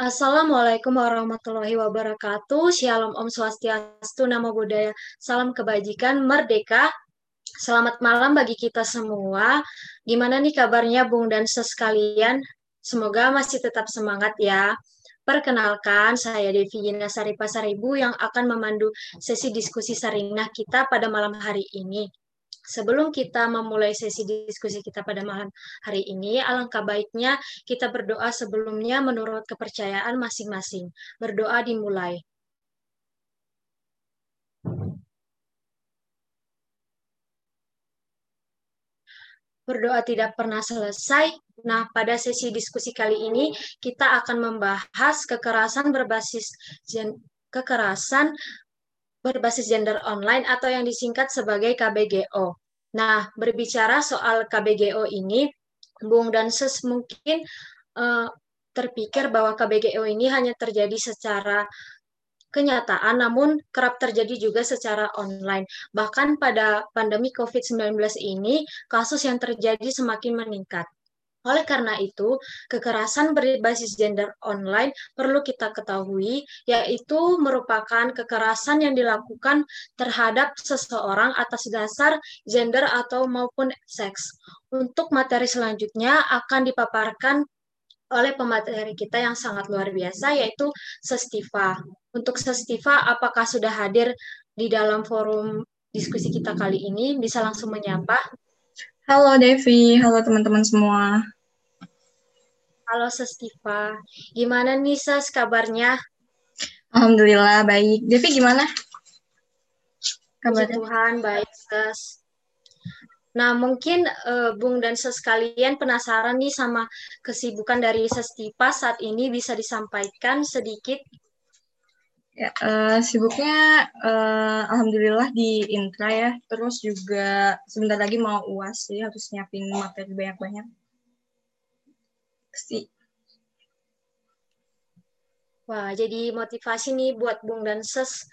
Assalamualaikum warahmatullahi wabarakatuh. Shalom Om Swastiastu, Namo Buddhaya, Salam Kebajikan, Merdeka. Selamat malam bagi kita semua. Gimana nih kabarnya Bung dan Ses kalian? Semoga masih tetap semangat ya. Perkenalkan, saya Devi Yinasari Pasaribu yang akan memandu sesi diskusi sarinah kita pada malam hari ini. Sebelum kita memulai sesi diskusi kita pada malam hari ini, alangkah baiknya kita berdoa sebelumnya menurut kepercayaan masing-masing. Berdoa dimulai. Berdoa tidak pernah selesai. Nah, pada sesi diskusi kali ini kita akan membahas kekerasan berbasis kekerasan berbasis gender online atau yang disingkat sebagai KBGO. Nah, berbicara soal KBGO ini, Bung dan Ses mungkin uh, terpikir bahwa KBGO ini hanya terjadi secara kenyataan, namun kerap terjadi juga secara online. Bahkan pada pandemi COVID-19 ini, kasus yang terjadi semakin meningkat. Oleh karena itu, kekerasan berbasis gender online perlu kita ketahui, yaitu merupakan kekerasan yang dilakukan terhadap seseorang atas dasar gender atau maupun seks. Untuk materi selanjutnya akan dipaparkan oleh pemateri kita yang sangat luar biasa, yaitu Sestiva. Untuk Sestiva, apakah sudah hadir di dalam forum diskusi kita kali ini? Bisa langsung menyapa. Halo Devi, halo teman-teman semua. Halo Sestiva, gimana nih Ses kabarnya? Alhamdulillah baik. Devi gimana? Kabarnya? Tuhan baik Ses. Nah mungkin uh, Bung dan Ses kalian penasaran nih sama kesibukan dari Sestiva saat ini bisa disampaikan sedikit Ya, uh, sibuknya uh, alhamdulillah di intra ya. Terus juga sebentar lagi mau UAS sih harus nyiapin materi banyak-banyak. Pasti. Wah, jadi motivasi nih buat Bung dan Ses.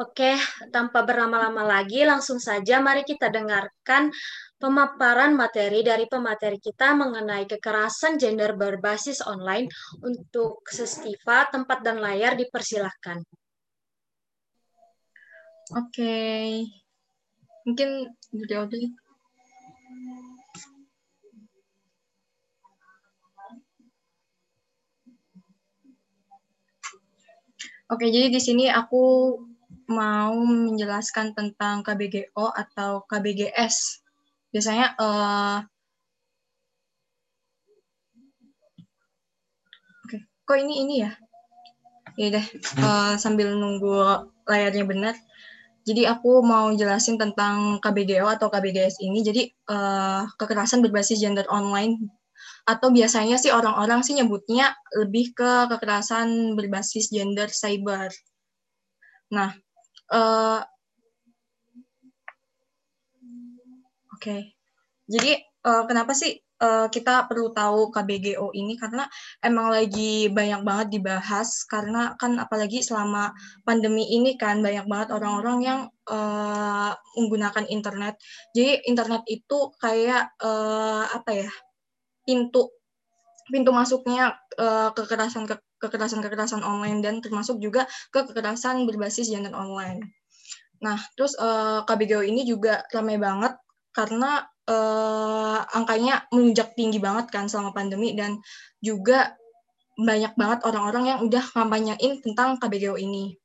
Oke, tanpa berlama-lama lagi, langsung saja mari kita dengarkan pemaparan materi dari pemateri kita mengenai kekerasan gender berbasis online untuk Sestiva, tempat dan layar dipersilahkan. Oke, okay. mungkin dulu. Oke, jadi di sini aku mau menjelaskan tentang KBGO atau KBGS biasanya uh, oke kok ini ini ya ya deh uh, sambil nunggu layarnya benar jadi aku mau jelasin tentang KBGO atau KBGS ini. Jadi uh, kekerasan berbasis gender online. Atau biasanya sih orang-orang sih nyebutnya lebih ke kekerasan berbasis gender cyber. Nah uh, okay. jadi uh, kenapa sih uh, kita perlu tahu KBGO ini karena emang lagi banyak banget dibahas karena kan apalagi selama pandemi ini kan banyak banget orang-orang yang uh, menggunakan internet. Jadi internet itu kayak uh, apa ya pintu pintu masuknya kekerasan ke, kekerasan kekerasan online dan termasuk juga ke kekerasan berbasis gender online. Nah, terus uh, KBGO ini juga ramai banget karena uh, angkanya melunjak tinggi banget kan selama pandemi dan juga banyak banget orang-orang yang udah kampanyain tentang KBGO ini.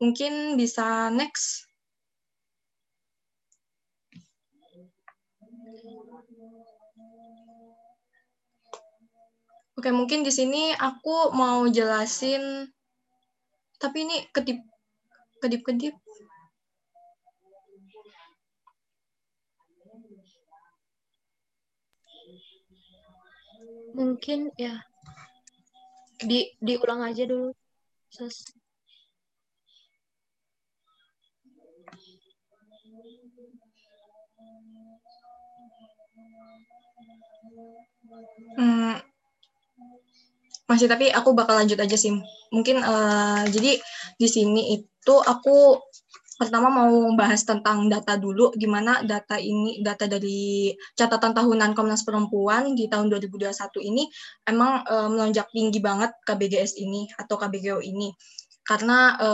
Mungkin bisa next. Oke, mungkin di sini aku mau jelasin, tapi ini kedip kedip-kedip. Mungkin ya di diulang aja dulu Sus. Hmm, masih tapi aku bakal lanjut aja sih. Mungkin uh, jadi di sini itu aku pertama mau bahas tentang data dulu, di mana data ini, data dari catatan tahunan Komnas Perempuan di tahun 2021 ini emang e, melonjak tinggi banget KBGS ini atau KBGO ini. Karena e,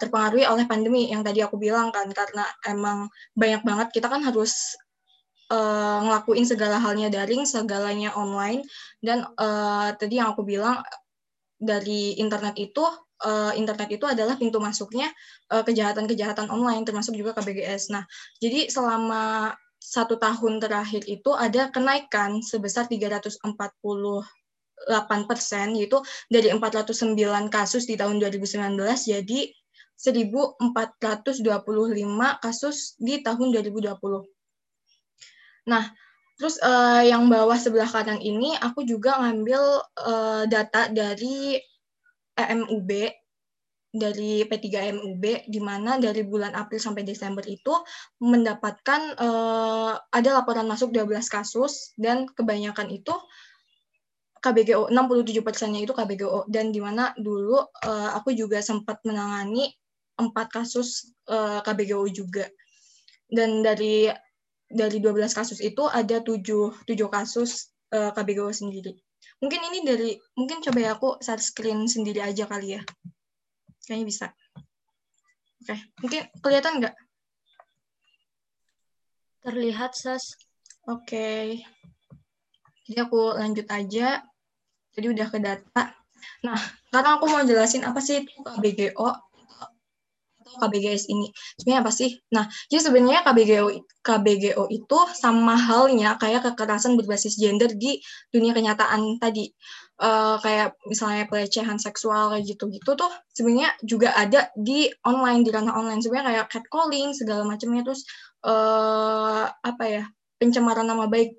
terpengaruhi oleh pandemi yang tadi aku bilang kan, karena emang banyak banget kita kan harus e, ngelakuin segala halnya daring, segalanya online, dan e, tadi yang aku bilang dari internet itu uh, internet itu adalah pintu masuknya uh, kejahatan-kejahatan online termasuk juga KBGS. Nah, jadi selama satu tahun terakhir itu ada kenaikan sebesar 348 persen, yaitu dari 409 kasus di tahun 2019 jadi 1.425 kasus di tahun 2020. Nah, terus uh, yang bawah sebelah kanan ini aku juga ngambil uh, data dari EMUB dari P3MUB di mana dari bulan April sampai Desember itu mendapatkan uh, ada laporan masuk 12 kasus dan kebanyakan itu KBGO 67 persennya itu KBGO dan di mana dulu uh, aku juga sempat menangani empat kasus uh, KBGO juga dan dari dari 12 kasus itu ada 7 7 kasus uh, KBGO sendiri. Mungkin ini dari mungkin coba ya aku share screen sendiri aja kali ya. Kayaknya bisa. Oke, mungkin kelihatan nggak? Terlihat, Sas. Oke. Jadi aku lanjut aja. Jadi udah ke data. Nah, sekarang aku mau jelasin apa sih itu KBGO KBGS ini. Sebenarnya apa sih? Nah, jadi sebenarnya KBGO KBGO itu sama halnya kayak kekerasan berbasis gender di dunia kenyataan tadi. Uh, kayak misalnya pelecehan seksual kayak gitu-gitu tuh sebenarnya juga ada di online di ranah online sebenarnya kayak catcalling segala macamnya terus uh, apa ya pencemaran nama baik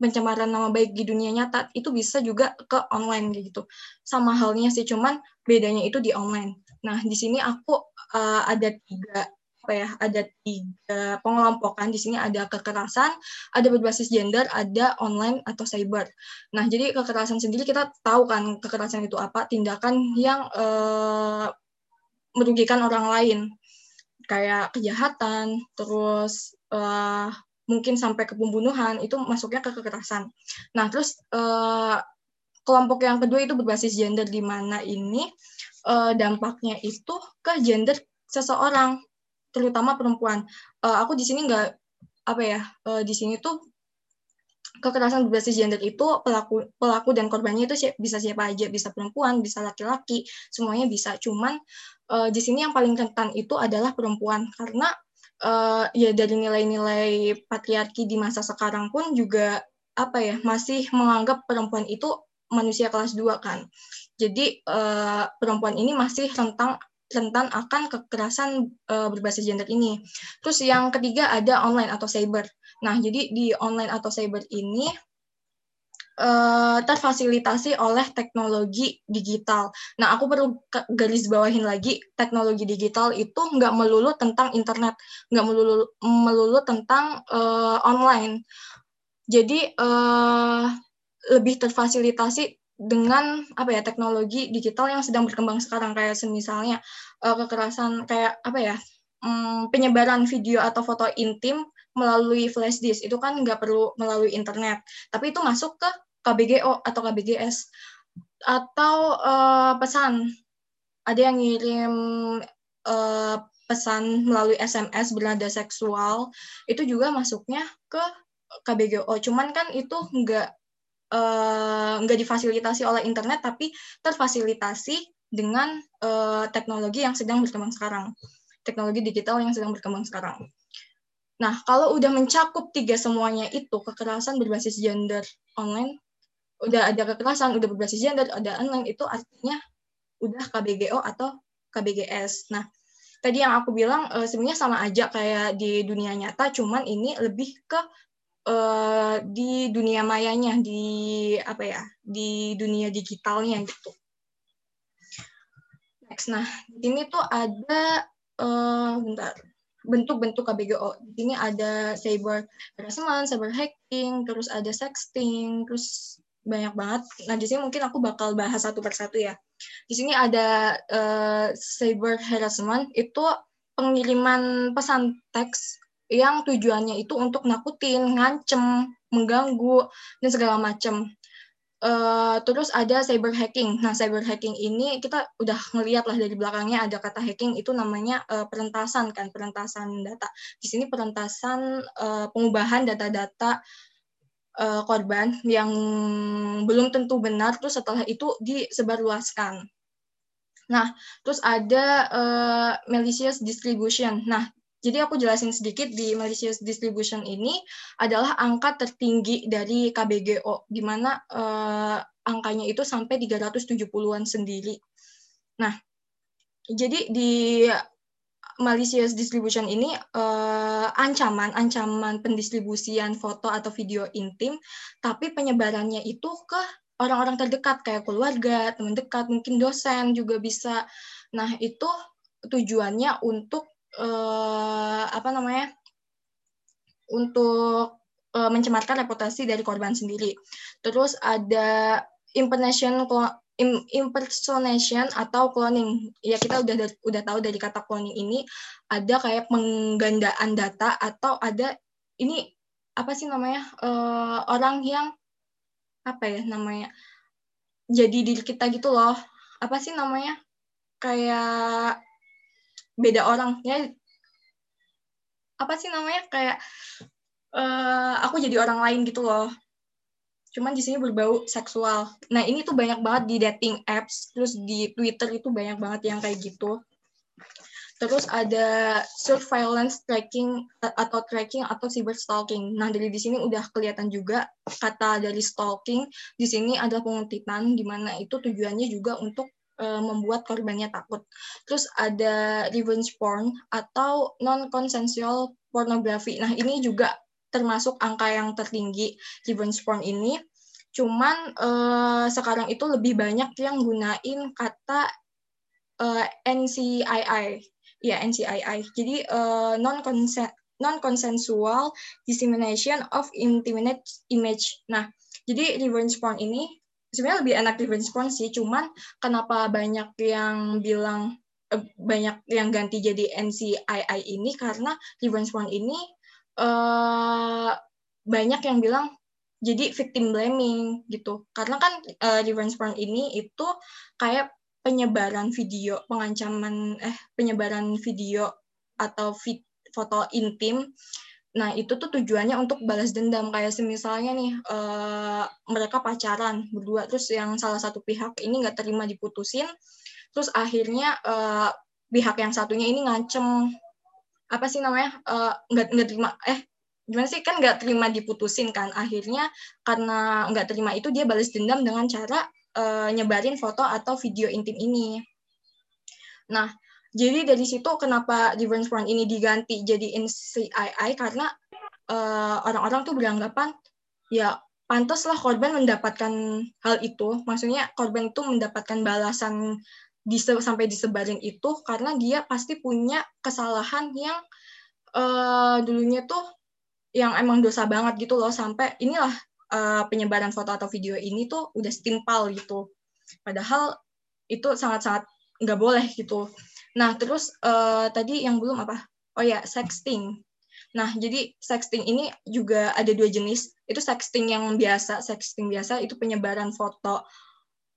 pencemaran nama baik di dunia nyata itu bisa juga ke online gitu sama halnya sih cuman bedanya itu di online nah di sini aku uh, ada tiga apa ya ada tiga pengelompokan di sini ada kekerasan ada berbasis gender ada online atau cyber. Nah jadi kekerasan sendiri kita tahu kan kekerasan itu apa tindakan yang uh, merugikan orang lain. Kayak kejahatan terus uh, mungkin sampai ke pembunuhan itu masuknya ke kekerasan. Nah terus uh, kelompok yang kedua itu berbasis gender di mana ini uh, dampaknya itu ke gender seseorang, terutama perempuan. Uh, aku di sini nggak apa ya, uh, di sini tuh kekerasan berbasis gender itu pelaku pelaku dan korbannya itu bisa siapa aja, bisa perempuan, bisa laki-laki, semuanya bisa. Cuman uh, di sini yang paling rentan itu adalah perempuan karena uh, ya dari nilai-nilai patriarki di masa sekarang pun juga apa ya masih menganggap perempuan itu manusia kelas 2 kan. Jadi uh, perempuan ini masih rentang rentan akan kekerasan uh, berbasis gender ini. Terus yang ketiga ada online atau cyber. Nah, jadi di online atau cyber ini uh, terfasilitasi oleh teknologi digital. Nah, aku perlu garis bawahin lagi, teknologi digital itu nggak melulu tentang internet, nggak melulu, melulu tentang uh, online. Jadi, uh, lebih terfasilitasi dengan apa ya teknologi digital yang sedang berkembang sekarang. Kayak semisalnya uh, kekerasan kayak apa ya um, penyebaran video atau foto intim melalui flash disk. Itu kan nggak perlu melalui internet. Tapi itu masuk ke KBGO atau KBGS atau uh, pesan. Ada yang ngirim uh, pesan melalui SMS bernada seksual. Itu juga masuknya ke KBGO cuman kan itu nggak nggak uh, difasilitasi oleh internet tapi terfasilitasi dengan uh, teknologi yang sedang berkembang sekarang. Teknologi digital yang sedang berkembang sekarang. Nah kalau udah mencakup tiga semuanya itu kekerasan berbasis gender online udah ada kekerasan udah berbasis gender ada online itu artinya udah KBGO atau KBGS nah tadi yang aku bilang uh, sebenarnya sama aja kayak di dunia nyata cuman ini lebih ke uh, di dunia mayanya, di apa ya, di dunia digitalnya gitu. Next, nah di sini tuh ada uh, bentar bentuk-bentuk KBGO. Di sini ada cyber harassment, cyber hacking, terus ada sexting, terus banyak banget. Nah di sini mungkin aku bakal bahas satu persatu ya. Di sini ada uh, cyber harassment itu pengiriman pesan teks yang tujuannya itu untuk nakutin, ngancem, mengganggu, dan segala macam. Uh, terus ada cyber hacking. Nah, cyber hacking ini kita udah ngeliat lah dari belakangnya ada kata hacking itu namanya uh, perentasan kan, perentasan data. Di sini perentasan uh, pengubahan data-data uh, korban yang belum tentu benar, terus setelah itu disebarluaskan. Nah, terus ada uh, malicious distribution. Nah, jadi aku jelasin sedikit di malicious distribution ini adalah angka tertinggi dari KBGO, di mana uh, angkanya itu sampai 370-an sendiri. Nah, jadi di malicious distribution ini uh, ancaman ancaman pendistribusian foto atau video intim, tapi penyebarannya itu ke orang-orang terdekat kayak keluarga, teman dekat, mungkin dosen juga bisa. Nah, itu tujuannya untuk uh, apa namanya untuk uh, mencemarkan reputasi dari korban sendiri. Terus ada impersonation impersonation atau cloning. Ya kita udah udah tahu dari kata cloning ini ada kayak penggandaan data atau ada ini apa sih namanya uh, orang yang apa ya namanya jadi diri kita gitu loh apa sih namanya kayak beda orang ya apa sih namanya? Kayak uh, aku jadi orang lain gitu loh. Cuman di sini berbau seksual. Nah ini tuh banyak banget di dating apps terus di Twitter itu banyak banget yang kayak gitu. Terus ada surveillance tracking atau tracking atau cyber stalking. Nah dari di sini udah kelihatan juga kata dari stalking. Di sini ada pengutipan di mana itu tujuannya juga untuk uh, membuat korbannya takut. Terus ada revenge porn atau non consensual pornography. Nah, ini juga termasuk angka yang tertinggi revenge porn ini. Cuman uh, sekarang itu lebih banyak yang gunain kata uh, eh, NCII. Ya, NCII. Jadi uh, non consent non-consensual dissemination of intimate image. Nah, jadi revenge porn ini sebenarnya lebih enak di respon sih cuman kenapa banyak yang bilang eh, banyak yang ganti jadi NCII ini? Karena revenge porn ini uh, banyak yang bilang jadi victim blaming gitu. Karena kan uh, revenge porn ini itu kayak penyebaran video pengancaman eh penyebaran video atau foto intim Nah, itu tuh tujuannya untuk balas dendam. Kayak misalnya nih, uh, mereka pacaran berdua, terus yang salah satu pihak ini nggak terima diputusin, terus akhirnya uh, pihak yang satunya ini ngancem, apa sih namanya, uh, nggak, nggak terima, eh, gimana sih, kan nggak terima diputusin kan. Akhirnya karena nggak terima itu, dia balas dendam dengan cara uh, nyebarin foto atau video intim ini. Nah, jadi dari situ kenapa revenge porn ini diganti jadi NCII karena eh, orang-orang tuh beranggapan ya pantaslah korban mendapatkan hal itu. Maksudnya korban itu mendapatkan balasan dise sampai disebarin itu karena dia pasti punya kesalahan yang uh, dulunya tuh yang emang dosa banget gitu loh sampai inilah uh, penyebaran foto atau video ini tuh udah setimpal gitu. Padahal itu sangat-sangat nggak boleh gitu. Nah, terus uh, tadi yang belum apa? Oh ya, sexting. Nah, jadi sexting ini juga ada dua jenis. Itu sexting yang biasa, sexting biasa itu penyebaran foto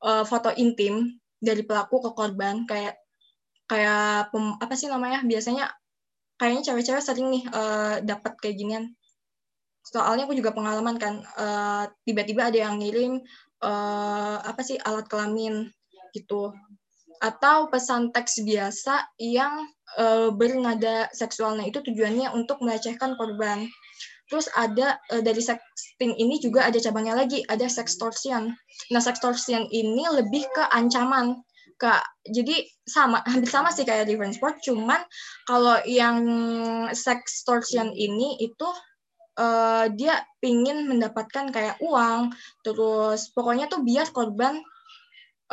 uh, foto intim dari pelaku ke korban kayak kayak pem, apa sih namanya? Biasanya kayaknya cewek-cewek sering nih uh, dapat kayak ginian. Soalnya aku juga pengalaman kan tiba-tiba uh, ada yang ngirim uh, apa sih alat kelamin gitu atau pesan teks biasa yang uh, bernada seksual. Nah, itu tujuannya untuk melecehkan korban. Terus ada uh, dari sexting ini juga ada cabangnya lagi, ada sextortion. Nah, sextortion ini lebih ke ancaman. Ke, jadi sama hampir sama sih kayak revenge porn, cuman kalau yang sextortion ini itu uh, dia pingin mendapatkan kayak uang, terus pokoknya tuh biar korban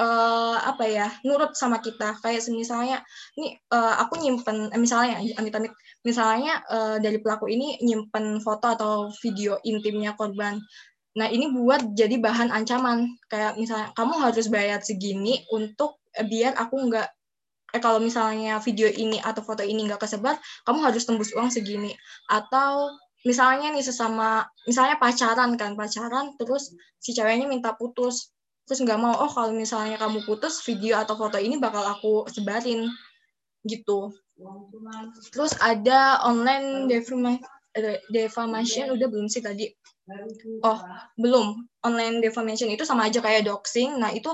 uh, apa ya nurut sama kita. Kayak misalnya ini uh, aku nyimpen eh, misalnya amit-amit. Misalnya uh, dari pelaku ini nyimpen foto atau video intimnya korban. Nah ini buat jadi bahan ancaman. Kayak misalnya kamu harus bayar segini untuk biar aku nggak eh kalau misalnya video ini atau foto ini nggak kesebar kamu harus tembus uang segini. Atau misalnya nih sesama misalnya pacaran kan pacaran terus si ceweknya minta putus terus nggak mau oh kalau misalnya kamu putus video atau foto ini bakal aku sebarin gitu. Terus ada online defamation udah belum sih tadi? Oh belum. Online defamation itu sama aja kayak doxing. Nah itu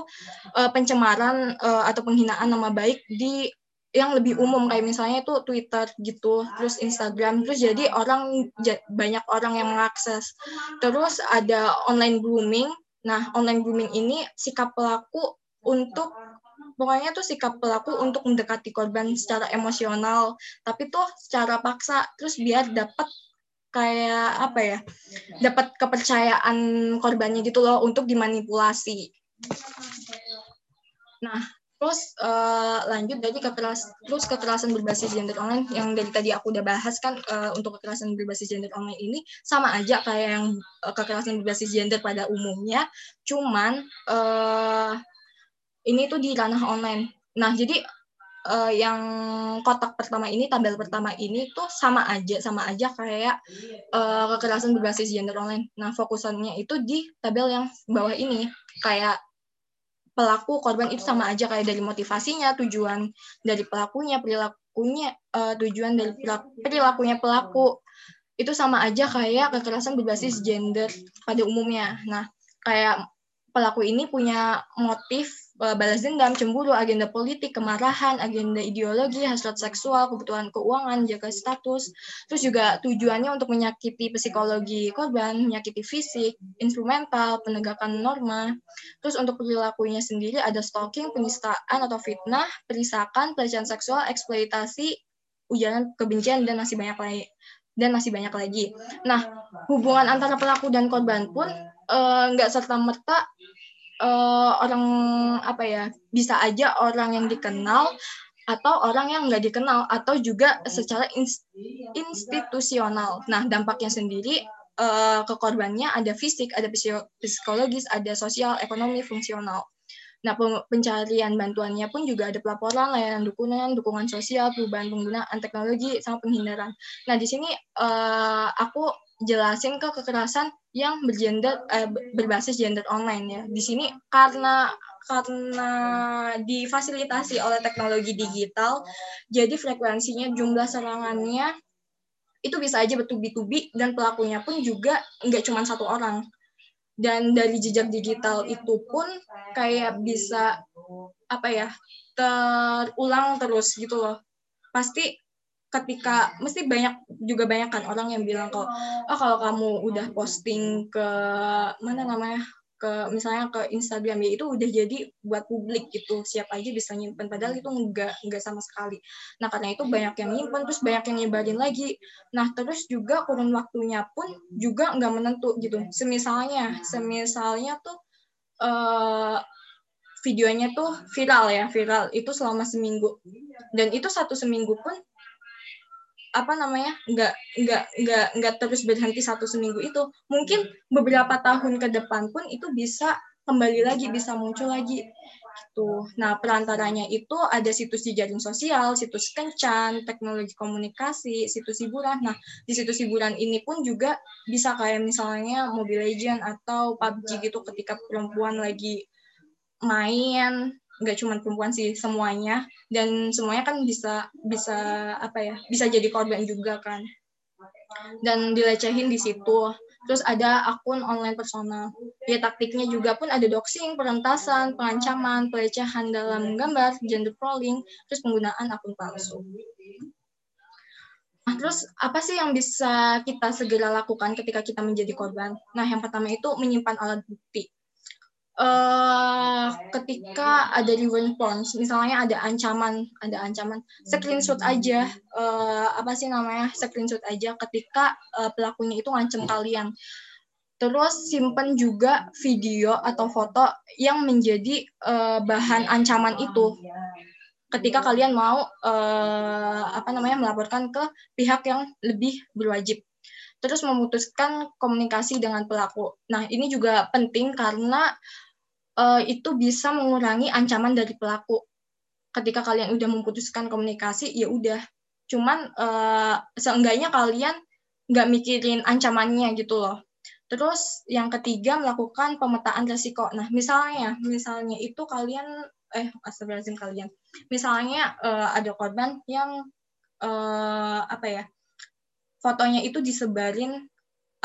uh, pencemaran uh, atau penghinaan nama baik di yang lebih umum. Kayak misalnya itu Twitter gitu, terus Instagram, terus jadi orang banyak orang yang mengakses. Terus ada online grooming. Nah, online grooming ini sikap pelaku untuk pokoknya tuh sikap pelaku untuk mendekati korban secara emosional, tapi tuh secara paksa, terus biar dapat kayak apa ya, dapat kepercayaan korbannya gitu loh untuk dimanipulasi. Nah, Terus uh, lanjut dari kekeras terus kekerasan berbasis gender online yang dari tadi aku udah bahas kan uh, untuk kekerasan berbasis gender online ini sama aja kayak yang uh, kekerasan berbasis gender pada umumnya, cuman uh, ini tuh di ranah online. Nah, jadi uh, yang kotak pertama ini, tabel pertama ini tuh sama aja, sama aja kayak uh, kekerasan berbasis gender online. Nah, fokusannya itu di tabel yang bawah ini, kayak pelaku korban itu sama aja kayak dari motivasinya, tujuan dari pelakunya, perilakunya, uh, tujuan dari perilakunya pelaku itu sama aja kayak kekerasan berbasis gender pada umumnya. Nah, kayak pelaku ini punya motif Eh, balas dendam, cemburu, agenda politik, kemarahan, agenda ideologi, hasrat seksual, kebutuhan keuangan, jaga status, terus juga tujuannya untuk menyakiti psikologi korban, menyakiti fisik, instrumental, penegakan norma. Terus untuk perilakunya sendiri ada stalking, penistaan atau fitnah, perisakan, pelecehan seksual, eksploitasi, ujaran kebencian dan masih banyak lagi dan masih banyak lagi. Nah, hubungan antara pelaku dan korban pun eh, nggak uh, serta merta uh, orang apa ya bisa aja orang yang dikenal atau orang yang nggak dikenal atau juga secara institusional. Nah dampaknya sendiri uh, ke korbannya ada fisik, ada psikologis, ada sosial, ekonomi, fungsional. Nah, pencarian bantuannya pun juga ada pelaporan, layanan dukungan, dukungan sosial, perubahan penggunaan teknologi, sama penghindaran. Nah, di sini uh, aku jelasin ke kekerasan yang bergender eh, berbasis gender online ya. Di sini karena karena difasilitasi oleh teknologi digital, jadi frekuensinya jumlah serangannya itu bisa aja bertubi-tubi dan pelakunya pun juga nggak cuma satu orang. Dan dari jejak digital itu pun kayak bisa apa ya terulang terus gitu loh. Pasti ketika mesti banyak juga banyak kan orang yang bilang kalau oh. Kalau kamu udah posting ke mana namanya ke misalnya ke Instagram ya itu udah jadi buat publik gitu. Siapa aja bisa nyimpen. Padahal itu enggak enggak sama sekali. Nah karena itu banyak yang nyimpen terus banyak yang nyebarin lagi. Nah terus juga kurun waktunya pun juga enggak menentu gitu. Semisalnya semisalnya tuh uh, videonya tuh viral ya viral. Itu selama seminggu. Dan itu satu seminggu pun apa namanya nggak nggak nggak nggak terus berhenti satu seminggu itu mungkin beberapa tahun ke depan pun itu bisa kembali lagi bisa muncul lagi gitu. Nah perantaranya itu ada situs di jaring sosial situs kencan teknologi komunikasi situs hiburan. Nah di situs hiburan ini pun juga bisa kayak misalnya Mobile Legend atau PUBG gitu ketika perempuan lagi main nggak cuma perempuan sih semuanya. Dan semuanya kan bisa bisa apa ya bisa jadi korban juga kan. Dan dilecehin di situ. Terus ada akun online personal. Ya taktiknya juga pun ada doxing perentasan pengancaman pelecehan dalam gambar gender trolling terus penggunaan akun palsu. Nah, terus apa sih yang bisa kita segera lakukan ketika kita menjadi korban? Nah, yang pertama itu menyimpan alat bukti uh, ketika ada revenge points, misalnya ada ancaman, ada ancaman, screenshot aja, uh, apa sih namanya, screenshot aja ketika uh, pelakunya itu ngancem kalian. Terus simpan juga video atau foto yang menjadi uh, bahan ancaman itu. Ketika kalian mau uh, apa namanya melaporkan ke pihak yang lebih berwajib terus memutuskan komunikasi dengan pelaku. Nah, ini juga penting karena uh, itu bisa mengurangi ancaman dari pelaku. ketika kalian udah memutuskan komunikasi ya udah. Cuman uh, seenggaknya kalian nggak mikirin ancamannya gitu loh. Terus yang ketiga melakukan pemetaan resiko. Nah misalnya misalnya itu kalian eh astagfirullahaladzim kalian. Misalnya uh, ada korban yang uh, apa ya fotonya itu disebarin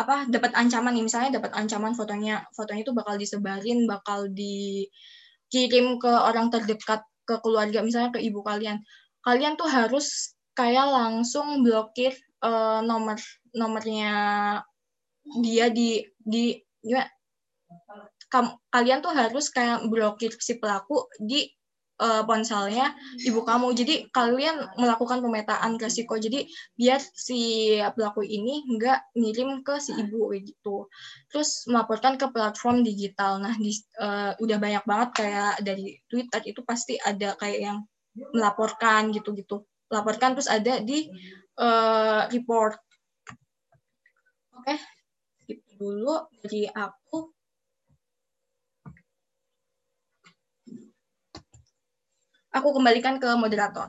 apa dapat ancaman nih. Misalnya dapat ancaman fotonya fotonya itu bakal disebarin bakal dikirim ke orang terdekat ke keluarga misalnya ke ibu kalian. Kalian tuh harus kayak langsung blokir uh, nomor nomornya dia di di ya, kalian tuh harus kayak blokir si pelaku di uh, ponselnya ibu kamu. Jadi kalian melakukan pemetaan resiko. Jadi biar si pelaku ini nggak ngirim ke si ibu gitu. Terus melaporkan ke platform digital. Nah, di, uh, udah banyak banget kayak dari Twitter itu pasti ada kayak yang melaporkan gitu-gitu. Laporkan terus ada di uh, report. Oke, okay. dulu dari aku. Aku kembalikan ke moderator.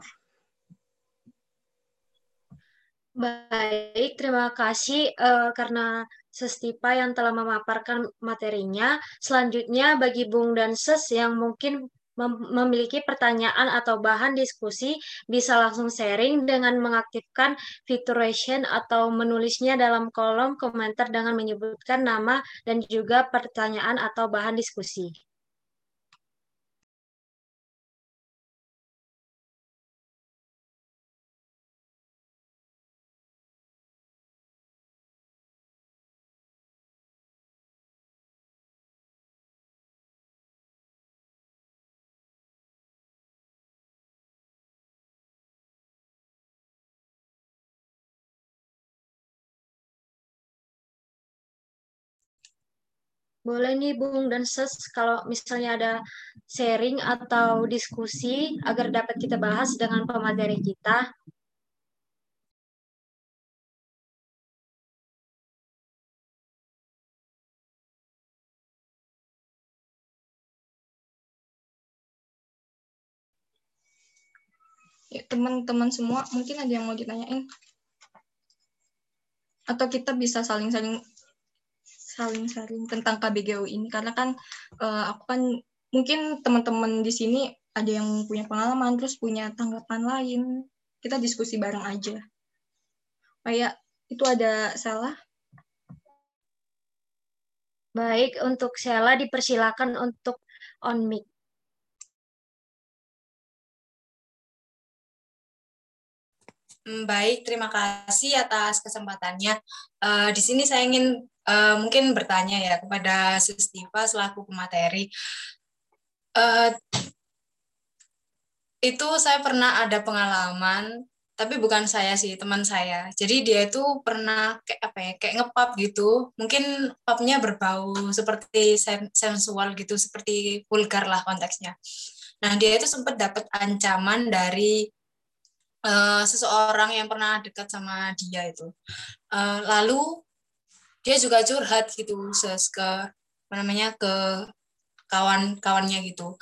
Baik, terima kasih uh, karena Sestipa yang telah memaparkan materinya. Selanjutnya bagi Bung dan Ses yang mungkin mem memiliki pertanyaan atau bahan diskusi, bisa langsung sharing dengan mengaktifkan fitur atau menulisnya dalam kolom komentar dengan menyebutkan nama dan juga pertanyaan atau bahan diskusi. Boleh nih Bung dan Ses kalau misalnya ada sharing atau diskusi agar dapat kita bahas dengan pemateri kita. Ya, teman-teman semua mungkin ada yang mau ditanyain atau kita bisa saling-saling saling sharing tentang KBGO ini. Karena kan uh, aku kan mungkin teman-teman di sini ada yang punya pengalaman terus punya tanggapan lain. Kita diskusi bareng aja. Kayak itu ada salah baik untuk Sela dipersilakan untuk on mic. Hmm, Baik, terima kasih atas kesempatannya. Uh, di sini saya ingin uh, mungkin bertanya ya kepada Sustiva selaku pemateri. Uh, itu saya pernah ada pengalaman, tapi bukan saya sih, teman saya. Jadi dia itu pernah kayak apa ya, kayak ngepap gitu. Mungkin papnya berbau seperti sensual gitu, seperti vulgar lah konteksnya. Nah, dia itu sempat dapat ancaman dari uh, seseorang yang pernah dekat sama dia itu. Uh, lalu dia juga curhat gitu ke apa namanya ke kawan-kawannya gitu.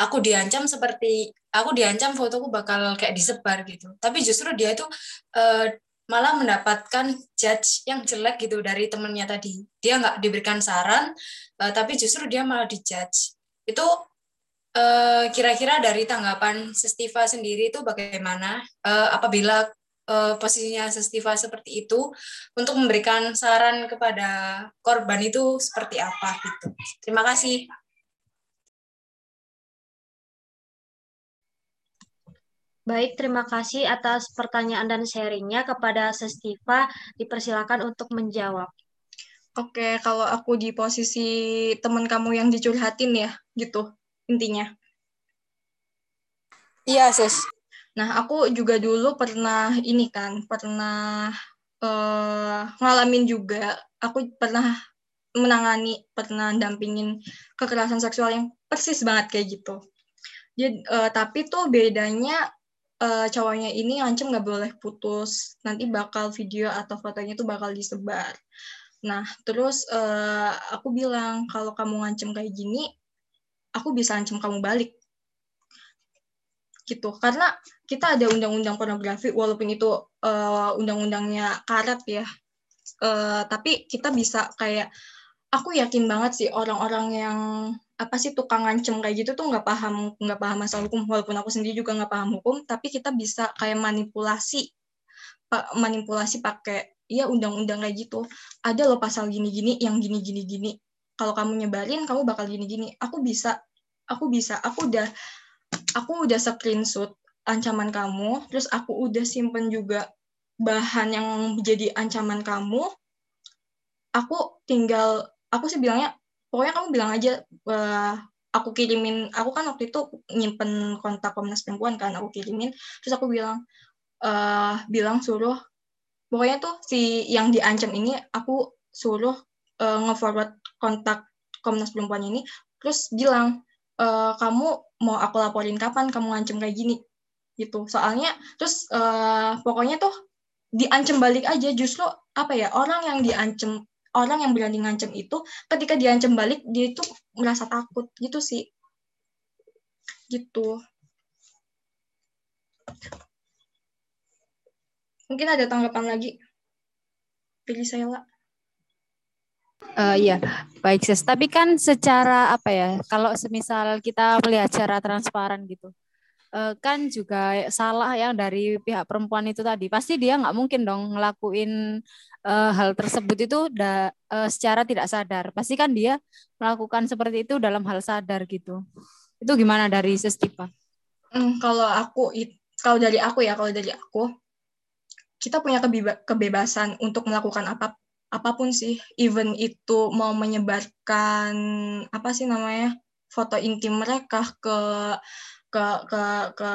Aku diancam seperti aku diancam fotoku bakal kayak disebar gitu. Tapi justru dia itu uh, malah mendapatkan judge yang jelek gitu dari temennya tadi. Dia nggak diberikan saran, uh, tapi justru dia malah dijudge. Itu kira kira-kira dari tanggapan Sestiva sendiri itu bagaimana uh, apabila uh, posisinya Sestiva seperti itu untuk memberikan saran kepada korban itu seperti apa gitu. Terima kasih. Baik, terima kasih atas pertanyaan dan sharingnya kepada Sestiva. Dipersilakan untuk menjawab. Oke, kalau aku di posisi teman kamu yang dicurhatin ya, gitu intinya. Iya, Sis. Nah, aku juga dulu pernah ini kan, pernah uh, ngalamin juga. Aku pernah menangani, pernah dampingin kekerasan seksual yang persis banget kayak gitu. Jadi, uh, tapi tuh bedanya uh, cowoknya ini ngancem nggak boleh putus. Nanti bakal video atau fotonya tuh bakal disebar. Nah, terus uh, aku bilang kalau kamu ngancem kayak gini, aku bisa ngancem kamu balik gitu. Karena kita ada undang-undang pornografi walaupun itu uh, undang-undangnya karet ya. Uh, tapi kita bisa kayak aku yakin banget sih orang-orang yang apa sih tukang ngancem kayak gitu tuh nggak paham nggak paham masalah hukum. Walaupun aku sendiri juga nggak paham hukum tapi kita bisa kayak manipulasi manipulasi pakai ya undang-undang kayak gitu. Ada loh pasal gini-gini yang gini-gini gini kalau kamu nyebarin kamu bakal gini-gini. Aku bisa aku bisa. Aku udah aku udah screenshot ancaman kamu terus aku udah simpen juga bahan yang jadi ancaman kamu. Aku tinggal aku sih bilangnya pokoknya kamu bilang aja uh, aku kirimin aku kan waktu itu nyimpen kontak Komnas Perempuan kan aku kirimin. Terus aku bilang uh, bilang suruh pokoknya tuh si yang diancam ini aku suruh uh, nge-forward kontak Komnas Perempuan ini. Terus bilang uh, kamu mau aku laporin kapan kamu ngancem kayak gini gitu. Soalnya terus uh, pokoknya tuh diancam balik aja. Justru apa ya orang yang diancam orang yang berani ngancem itu ketika diancam balik dia itu merasa takut gitu sih. Gitu. Mungkin ada tanggapan lagi? Pilih saya lah Uh, iya, baik ses. Tapi kan secara apa ya, kalau semisal kita melihat secara transparan gitu, uh, kan juga salah yang dari pihak perempuan itu tadi. Pasti dia nggak mungkin dong ngelakuin uh, hal tersebut itu da, uh, secara tidak sadar. Pasti kan dia melakukan seperti itu dalam hal sadar gitu. Itu gimana dari Sestipa? Hmm, kalau aku kalau dari aku ya, kalau dari aku kita punya kebebasan untuk melakukan apa apa pun sih, even itu mau menyebarkan apa sih namanya foto intim mereka ke ke ke ke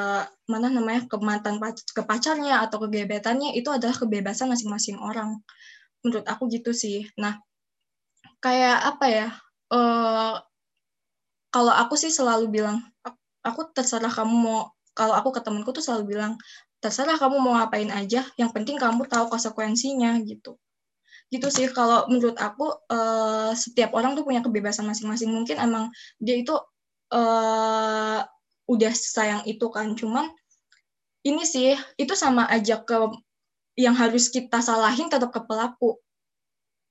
mana namanya ke mantan ke pacarnya atau ke gebetannya itu adalah kebebasan masing-masing orang. Menurut aku gitu sih. Nah kayak apa ya uh, kalau aku sih selalu bilang aku terserah kamu mau kalau aku ke temenku tuh selalu bilang terserah kamu mau ngapain aja yang penting kamu tahu konsekuensinya gitu gitu sih kalau menurut aku uh, setiap orang tuh punya kebebasan masing-masing. Mungkin emang dia itu uh, udah sayang itu kan. Cuman ini sih itu sama aja ke yang harus kita salahin tetap ke pelaku.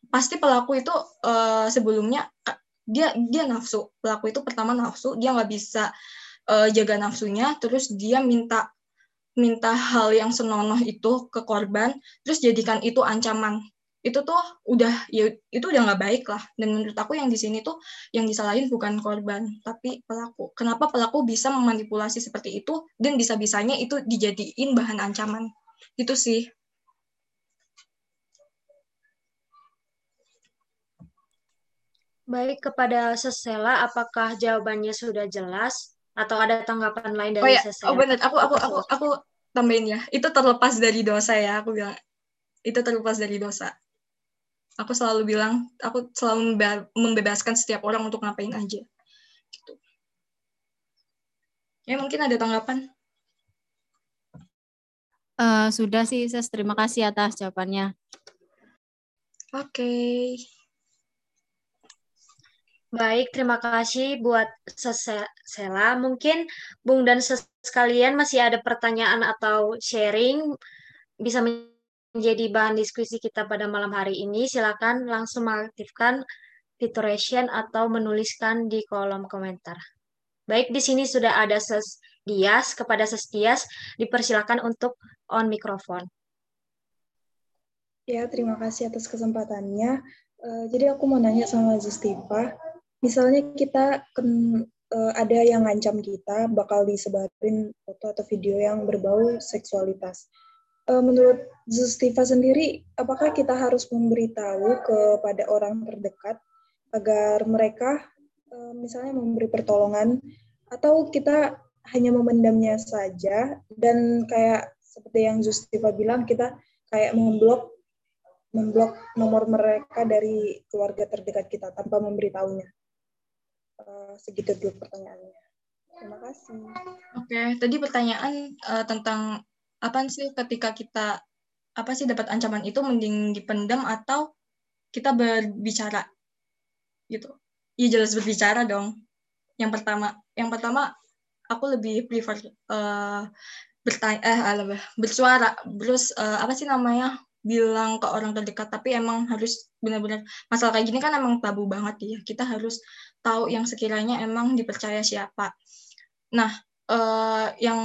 Pasti pelaku itu uh, sebelumnya dia dia nafsu. Pelaku itu pertama nafsu dia nggak bisa uh, jaga nafsunya. Terus dia minta minta hal yang senonoh itu ke korban. Terus jadikan itu ancaman itu tuh udah ya itu udah nggak baik lah dan menurut aku yang di sini tuh yang disalahin bukan korban tapi pelaku kenapa pelaku bisa memanipulasi seperti itu dan bisa-bisanya itu dijadiin bahan ancaman itu sih Baik kepada Sesela, apakah jawabannya sudah jelas atau ada tanggapan lain dari oh, ya. Sesela? Oh benar, aku aku aku aku tambahin ya. Itu terlepas dari dosa ya, aku bilang. Itu terlepas dari dosa aku selalu bilang aku selalu membebaskan setiap orang untuk ngapain aja. Gitu. Ya mungkin ada tanggapan? Uh, sudah sih ses. Terima kasih atas jawabannya. Oke. Okay. Baik, terima kasih buat Sela. Mungkin Bung dan sekalian masih ada pertanyaan atau sharing? Bisa menjadi bahan diskusi kita pada malam hari ini, silakan langsung mengaktifkan fitur reaction atau menuliskan di kolom komentar. Baik, di sini sudah ada Ses Dias. Kepada Ses Dias, dipersilakan untuk on mikrofon. Ya, terima kasih atas kesempatannya. Uh, jadi aku mau nanya sama Justiva, misalnya kita ken, uh, ada yang ngancam kita bakal disebarin foto atau video yang berbau seksualitas menurut Justiva sendiri, apakah kita harus memberitahu kepada orang terdekat agar mereka uh, misalnya memberi pertolongan atau kita hanya memendamnya saja dan kayak seperti yang Justiva bilang kita kayak memblok memblok nomor mereka dari keluarga terdekat kita tanpa memberitahunya. Uh, segitu dulu pertanyaannya. Terima kasih. Oke, tadi pertanyaan uh, tentang apa sih ketika kita apa sih dapat ancaman itu mending dipendam atau kita berbicara? Gitu. Iya jelas berbicara dong. Yang pertama yang pertama aku lebih prefer uh, bertanya eh bersuara. Terus uh, apa sih namanya bilang ke orang terdekat. Tapi emang harus benar-benar masalah kayak gini kan emang tabu banget ya. Kita harus tahu yang sekiranya emang dipercaya siapa. Nah uh, yang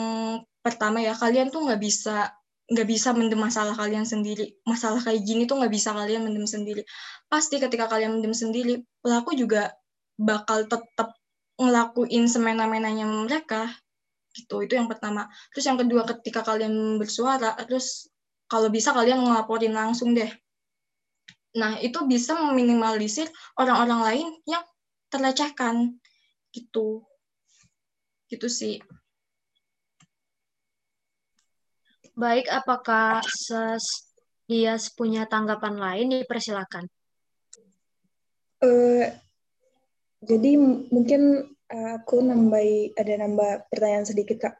pertama ya kalian tuh nggak bisa nggak bisa mendem masalah kalian sendiri. Masalah kayak gini tuh nggak bisa kalian mendem sendiri. Pasti ketika kalian mendem sendiri pelaku juga bakal tetap ngelakuin semena-menanya mereka. Gitu itu yang pertama. Terus yang kedua ketika kalian bersuara terus kalau bisa kalian ngelaporin langsung deh. Nah itu bisa meminimalisir orang-orang lain yang terlecehkan. Gitu gitu sih Baik, apakah ses dia punya tanggapan lain? Dipersilakan. Uh, jadi mungkin uh, aku nambah ada nambah pertanyaan sedikit kak.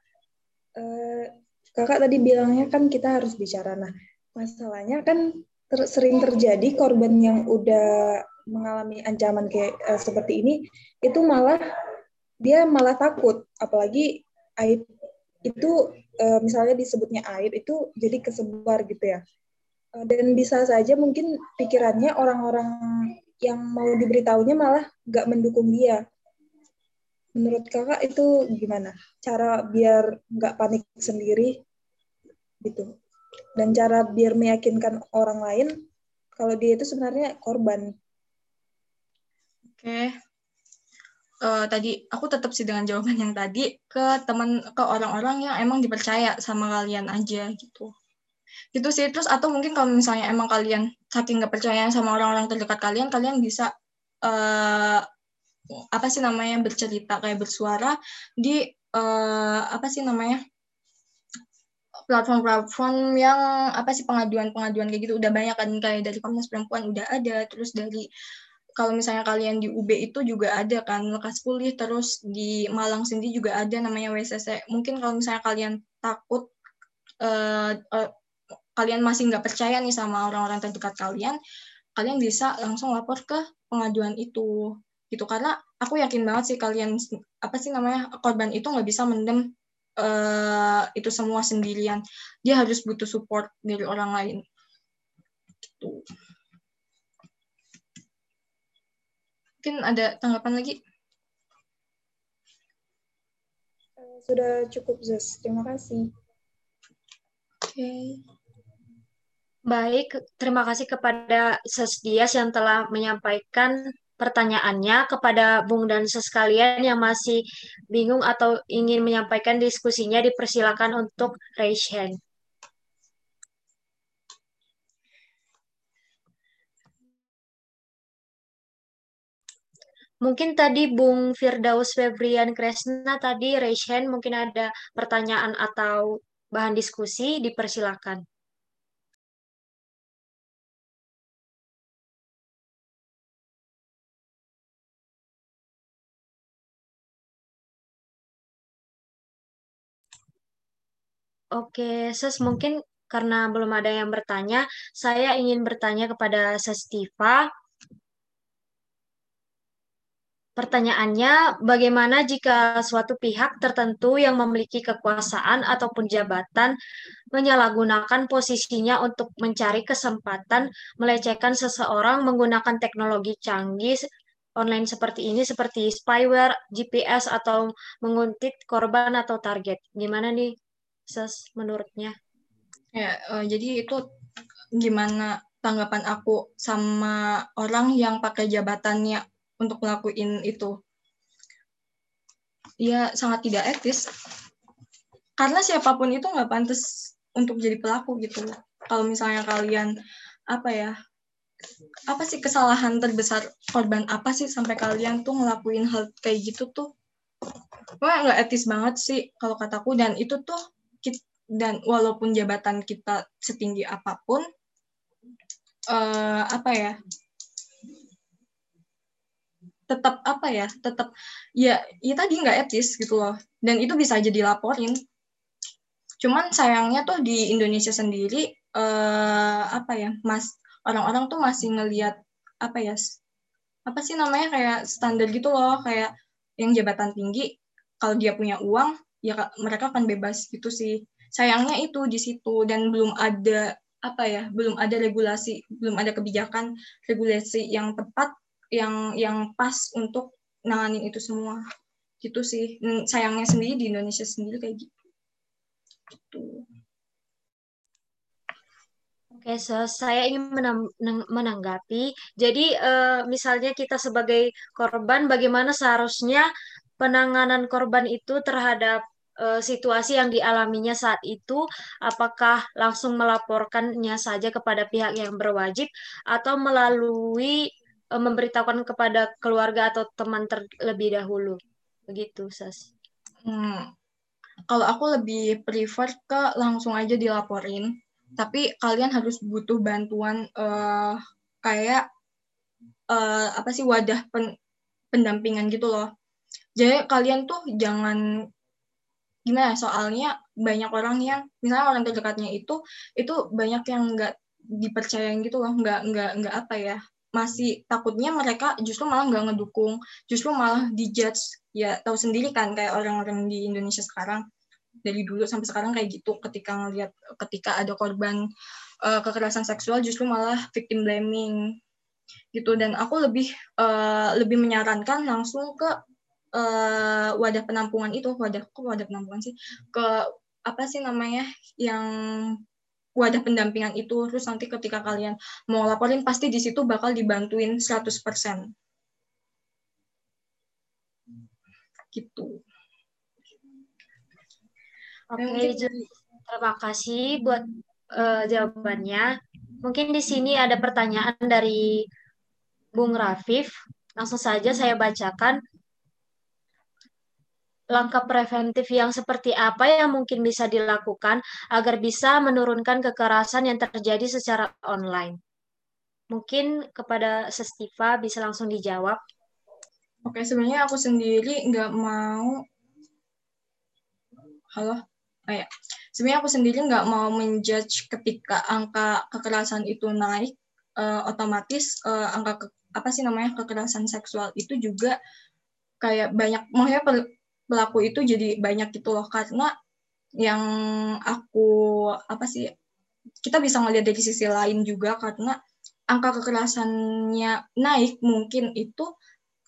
Uh, kakak tadi bilangnya kan kita harus bicara. Nah, masalahnya kan ter sering terjadi korban yang udah mengalami ancaman kayak uh, seperti ini itu malah dia malah takut, apalagi aib itu uh, misalnya disebutnya aib itu jadi kesebar gitu ya. Uh, dan bisa saja mungkin pikirannya orang-orang yang mau diberitahunya malah nggak mendukung dia. Menurut kakak itu gimana? Cara biar nggak panik sendiri gitu. Dan cara biar meyakinkan orang lain kalau dia itu sebenarnya korban. Oke, uh, tadi aku tetap sih dengan jawaban yang tadi ke teman ke orang-orang yang emang dipercaya sama kalian aja gitu. Gitu sih terus atau mungkin kalau misalnya emang kalian saking nggak percaya sama orang-orang terdekat kalian kalian bisa uh, apa sih namanya bercerita kayak bersuara di uh, apa sih namanya platform-platform yang apa sih pengaduan-pengaduan kayak gitu. Udah banyak kan kayak dari Komnas Perempuan udah ada terus dari kalau misalnya kalian di UB itu juga ada kan lekas pulih. Terus di Malang sendiri juga ada namanya WCC mungkin kalau misalnya kalian takut uh, uh, kalian masih nggak percaya nih sama orang-orang terdekat kalian kalian bisa langsung lapor ke pengaduan itu. Gitu karena aku yakin banget sih kalian apa sih namanya korban itu nggak bisa mendem uh, itu semua sendirian. Dia harus butuh support dari orang lain. Gitu. Mungkin ada tanggapan lagi? Eh, sudah cukup, Zes. Terima kasih. Oke. Okay. Baik, terima kasih kepada Ses Dias yang telah menyampaikan pertanyaannya kepada Bung dan Ses kalian yang masih bingung atau ingin menyampaikan diskusinya dipersilakan untuk raise hand. Mungkin tadi Bung Firdaus Febrian Kresna tadi raise hand, mungkin ada pertanyaan atau bahan diskusi, dipersilakan. Oke, Ses, mungkin karena belum ada yang bertanya, saya ingin bertanya kepada Ses Tiva. Pertanyaannya, bagaimana jika suatu pihak tertentu yang memiliki kekuasaan ataupun jabatan menyalahgunakan posisinya untuk mencari kesempatan melecehkan seseorang menggunakan teknologi canggih online seperti ini, seperti spyware, GPS, atau menguntit korban atau target? Gimana nih, Ses, menurutnya? Ya, uh, jadi itu gimana tanggapan aku sama orang yang pakai jabatannya untuk ngelakuin itu. Ya sangat tidak etis. Karena siapa pun itu nggak pantas untuk jadi pelaku gitu. Kalau misalnya kalian apa ya apa sih kesalahan terbesar korban apa sih sampai kalian tuh ngelakuin hal kayak gitu tuh Wah, nggak etis banget sih kalau kataku dan itu tuh dan walaupun jabatan kita setinggi apa pun uh, apa ya tetap apa ya tetap ya ya tadi nggak etis gitu loh. Dan itu bisa aja dilaporin. Cuman sayangnya tuh di Indonesia sendiri eh, apa ya mas orang-orang tuh masih ngelihat apa ya apa sih namanya kayak standar gitu loh. Kayak yang jabatan tinggi kalau dia punya uang ya mereka akan bebas gitu sih. Sayangnya itu di situ dan belum ada apa ya belum ada regulasi belum ada kebijakan regulasi yang tepat yang yang pas untuk nanganin itu semua gitu sih sayangnya sendiri di Indonesia sendiri kayak gitu gitu Oke, so saya ingin menanggapi. Jadi, uh, misalnya kita sebagai korban, bagaimana seharusnya penanganan korban itu terhadap uh, situasi yang dialaminya saat itu? Apakah langsung melaporkannya saja kepada pihak yang berwajib, atau melalui memberitahukan kepada keluarga atau teman terlebih dahulu? Begitu, Sas. Hmm. Kalau aku lebih prefer ke langsung aja dilaporin tapi kalian harus butuh bantuan uh, kayak uh, apa sih wadah pen, pendampingan gitu loh. Jadi kalian tuh jangan gimana soalnya banyak orang yang misalnya orang terdekatnya itu itu banyak yang nggak dipercayain gitu loh nggak nggak nggak apa ya masih takutnya mereka justru malah nggak ngedukung justru malah dijudge. Ya tahu sendiri kan kayak orang-orang di Indonesia sekarang dari dulu sampai sekarang kayak gitu. Ketika ngelihat ketika ada korban uh, kekerasan seksual justru malah victim blaming gitu. Dan aku lebih uh, lebih menyarankan langsung ke uh, wadah penampungan itu wadah wadah penampungan sih? Ke apa sih namanya yang wadah pendampingan itu terus nanti ketika kalian mau laporin pasti di situ bakal dibantuin 100% gitu Oke, okay, terima kasih buat uh, jawabannya. Mungkin di sini ada pertanyaan dari Bung Rafif. Langsung saja saya bacakan. Langkah preventif yang seperti apa yang mungkin bisa dilakukan agar bisa menurunkan kekerasan yang terjadi secara online? Mungkin kepada Sestiva bisa langsung dijawab. Oke, sebenarnya aku sendiri nggak mau. Halo? oh ya sebenarnya aku sendiri nggak mau menjudge ketika angka kekerasan itu naik uh, otomatis uh, angka ke, apa sih namanya kekerasan seksual itu juga kayak banyak maksudnya pelaku itu jadi banyak gitu loh karena yang aku apa sih kita bisa ngelihat dari sisi lain juga karena angka kekerasannya naik mungkin itu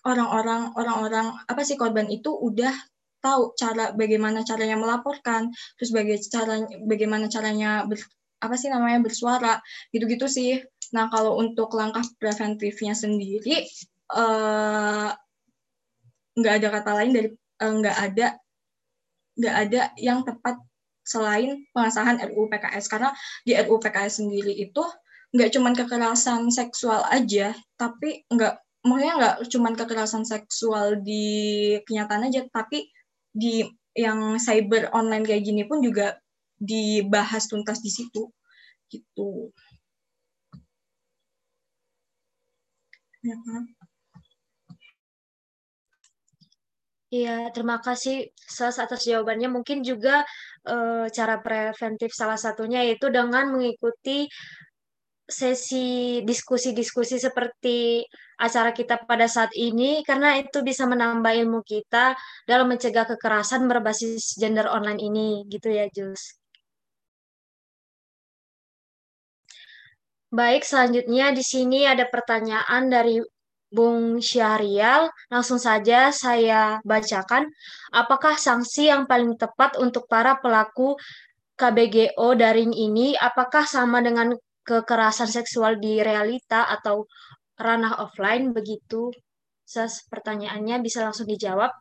orang-orang orang-orang apa sih korban itu udah tahu cara bagaimana caranya melaporkan, terus bagaimana caranya bagaimana caranya ber, apa sih namanya bersuara, gitu-gitu sih. Nah kalau untuk langkah preventifnya sendiri eh, nggak ada kata lain dari nggak ada nggak ada yang tepat selain pengesahan RUU PKS karena di RUU PKS sendiri itu nggak cuma kekerasan seksual aja tapi nggak maksudnya nggak cuma kekerasan seksual di kenyataan aja tapi di yang cyber online kayak gini pun juga dibahas tuntas di situ gitu. Ya kan Iya, terima kasih Sas atas jawabannya. Mungkin juga e, cara preventif salah satunya yaitu dengan mengikuti sesi diskusi-diskusi seperti acara kita pada saat ini karena itu bisa menambah ilmu kita dalam mencegah kekerasan berbasis gender online ini gitu ya Jus. Baik, selanjutnya di sini ada pertanyaan dari Bung Syahrial. Langsung saja saya bacakan. Apakah sanksi yang paling tepat untuk para pelaku KBGO daring ini apakah sama dengan kekerasan seksual di realita atau ranah offline begitu? Ses pertanyaannya bisa langsung dijawab.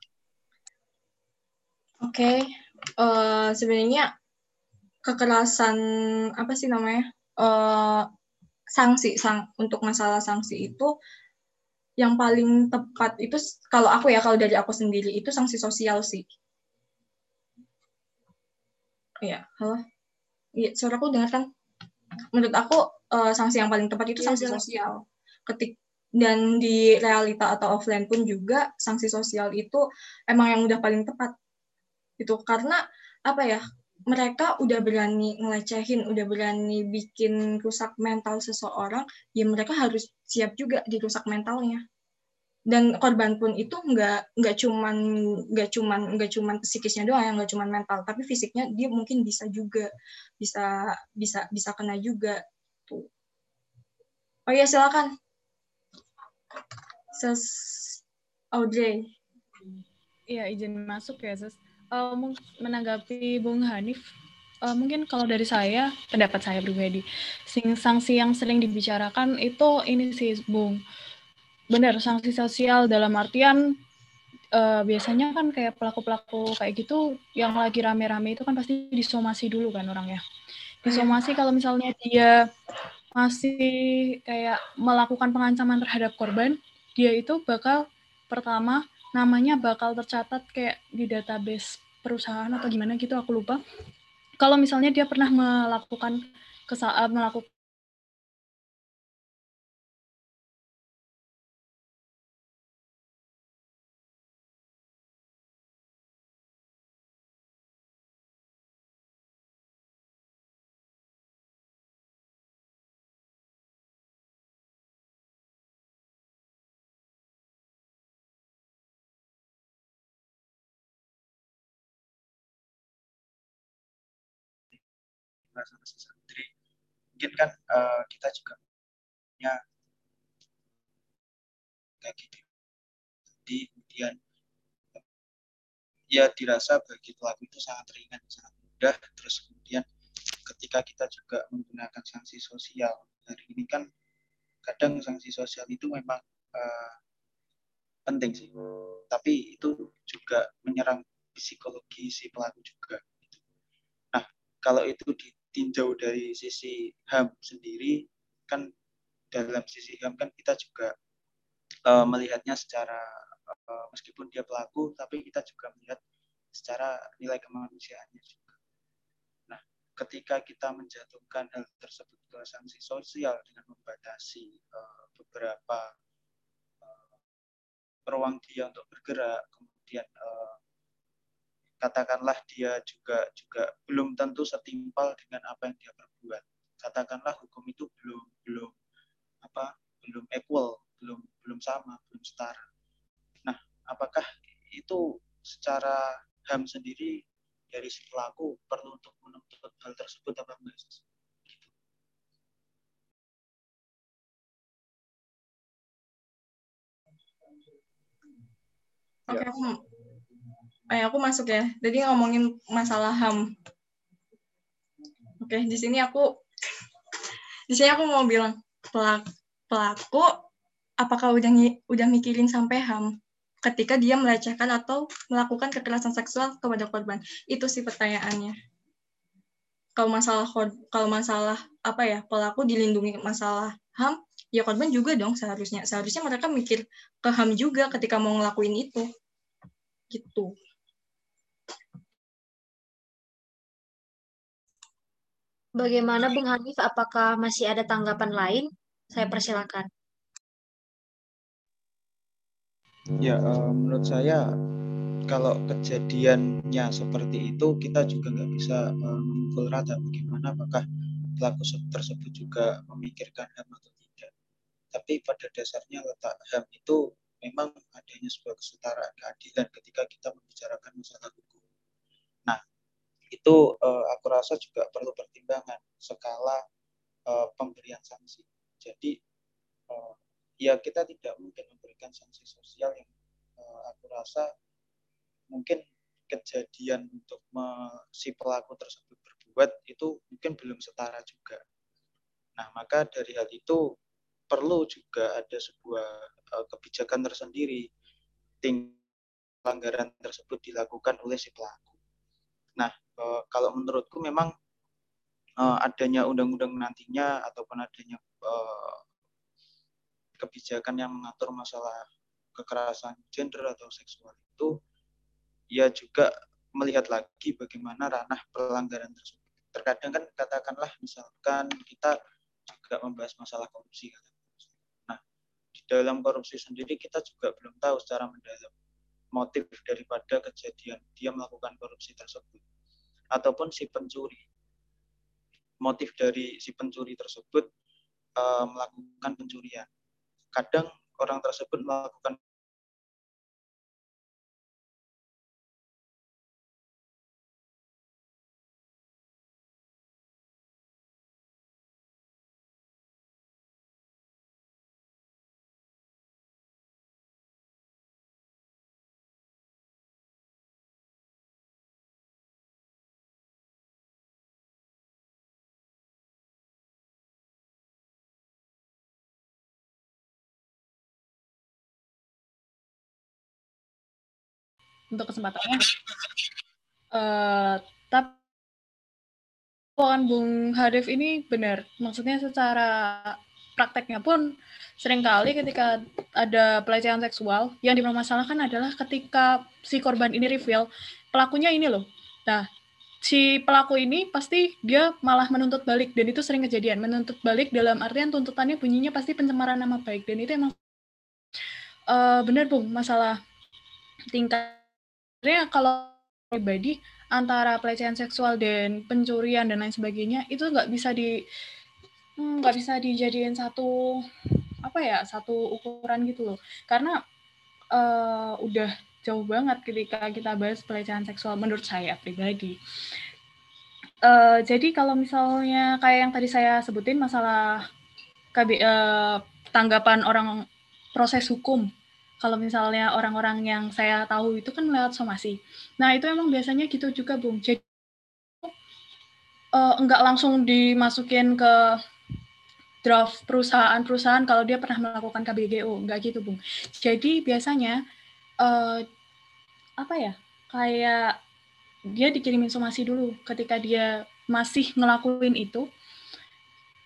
Oke, okay. uh, eh, sebenarnya kekerasan apa sih namanya? Uh, sanksi sang untuk masalah sanksi itu yang paling tepat itu kalau aku ya kalau dari aku sendiri itu sanksi sosial sih. Iya, halo. Iya, suaraku dengar kan? menurut aku uh, sanksi yang paling tepat itu iya, sanksi sosial. Ketik dan di realita atau offline pun juga sanksi sosial itu emang yang udah paling tepat. Itu karena apa ya? Mereka udah berani ngelecehin, udah berani bikin rusak mental seseorang, ya mereka harus siap juga dirusak mentalnya. dan korban pun itu nggak nggak cuman nggak cuman nggak cuman psikisnya doang nggak cuman mental tapi fisiknya dia mungkin bisa juga bisa bisa bisa kena juga tuh. Oh ya silakan. Ses Audrey. Iya izin masuk ya ses uh, menanggapi Bung Hanif uh, mungkin kalau dari saya pendapat saya pribadi sanksi yang sering dibicarakan itu ini sih Bung. Benar sanksi sosial dalam artian uh, biasanya kan kayak pelaku-pelaku kayak gitu yang lagi rame-rame itu kan pasti disomasi dulu kan orangnya. Disomasi kalau misalnya dia masih kayak melakukan pengancaman terhadap korban dia itu bakal pertama namanya bakal tercatat kayak di database perusahaan atau gimana gitu aku lupa. Kalau misalnya dia pernah melakukan kesalahan melakukan sama santri. Mungkin kan uh, kita juga punya kayak gitu. Jadi kemudian ya dirasa bagi pelaku itu sangat ringan sangat mudah. Terus kemudian ketika kita juga menggunakan sanksi sosial hari ini kan kadang sanksi sosial itu memang uh, penting sih. Tapi itu juga menyerang psikologi si pelaku juga nah kalau itu di tinjau dari sisi HAM sendiri kan dalam sisi HAM kan kita juga uh, melihatnya secara uh, meskipun dia pelaku tapi kita juga melihat secara nilai kemanusiaannya juga. Nah, ketika kita menjatuhkan hal tersebut ke sanksi sosial dengan membatasi uh, beberapa uh, ruang dia untuk bergerak, kemudian uh, katakanlah dia juga juga belum tentu setimpal dengan apa yang dia perbuat. Katakanlah hukum itu belum belum apa belum equal belum belum sama belum setara. Nah apakah itu secara ham sendiri dari si pelaku perlu untuk menuntut hal tersebut apa enggak gitu. Oke, okay, aku eh, aku masuk ya. Jadi ngomongin masalah HAM. Oke, di sini aku di sini aku mau bilang pelaku, apakah udah udah mikirin sampai HAM ketika dia melecehkan atau melakukan kekerasan seksual kepada korban. Itu sih pertanyaannya. Kalau masalah kalau masalah apa ya pelaku dilindungi masalah HAM, ya korban juga dong seharusnya. Seharusnya mereka mikir ke HAM juga ketika mau ngelakuin itu. Gitu. Bagaimana Bung Hanif? Apakah masih ada tanggapan lain? Saya persilakan. Ya, uh, menurut saya kalau kejadiannya seperti itu kita juga nggak bisa uh, memukul rata bagaimana apakah pelaku tersebut juga memikirkan HAM atau tidak. Tapi pada dasarnya letak HAM itu memang adanya sebuah kesetaraan keadilan ketika kita membicarakan masalah hukum. Itu uh, aku rasa juga perlu pertimbangan skala uh, pemberian sanksi. Jadi uh, ya kita tidak mungkin memberikan sanksi sosial yang uh, aku rasa mungkin kejadian untuk si pelaku tersebut berbuat itu mungkin belum setara juga. Nah, maka dari hal itu perlu juga ada sebuah kebijakan tersendiri tingkat pelanggaran tersebut dilakukan oleh si pelaku. Nah, uh, kalau menurutku memang uh, adanya undang-undang nantinya ataupun adanya uh, kebijakan yang mengatur masalah kekerasan gender atau seksual itu ya juga melihat lagi bagaimana ranah pelanggaran tersebut. Terkadang kan katakanlah misalkan kita juga membahas masalah korupsi. Nah, di dalam korupsi sendiri kita juga belum tahu secara mendalam motif daripada kejadian dia melakukan korupsi tersebut ataupun si pencuri. Motif dari si pencuri tersebut uh, melakukan pencurian. Kadang orang tersebut melakukan untuk kesempatannya. Uh, tapi kan Bung Hadif ini benar. Maksudnya secara prakteknya pun sering kali ketika ada pelecehan seksual yang dipermasalahkan adalah ketika si korban ini reveal pelakunya ini loh. Nah, si pelaku ini pasti dia malah menuntut balik dan itu sering kejadian. Menuntut balik dalam artian tuntutannya bunyinya pasti pencemaran nama baik dan itu emang uh, benar Bung masalah tingkatnya kalau pribadi antara pelecehan seksual dan pencurian dan lain sebagainya itu nggak bisa di hmm, nggak bisa dijadiin satu apa ya satu ukuran gitu loh. Karena uh, udah jauh banget ketika kita bahas pelecehan seksual menurut saya pribadi. Uh, jadi kalau misalnya kayak yang tadi saya sebutin masalah KB, uh, tanggapan orang proses hukum kalau misalnya orang-orang yang saya tahu itu kan lewat somasi. Nah, itu emang biasanya gitu juga, Bung. Jadi uh, enggak langsung dimasukin ke draft perusahaan-perusahaan kalau dia pernah melakukan KBGO, enggak gitu, Bung. Jadi biasanya uh, apa ya? Kayak dia dikirimin somasi dulu ketika dia masih ngelakuin itu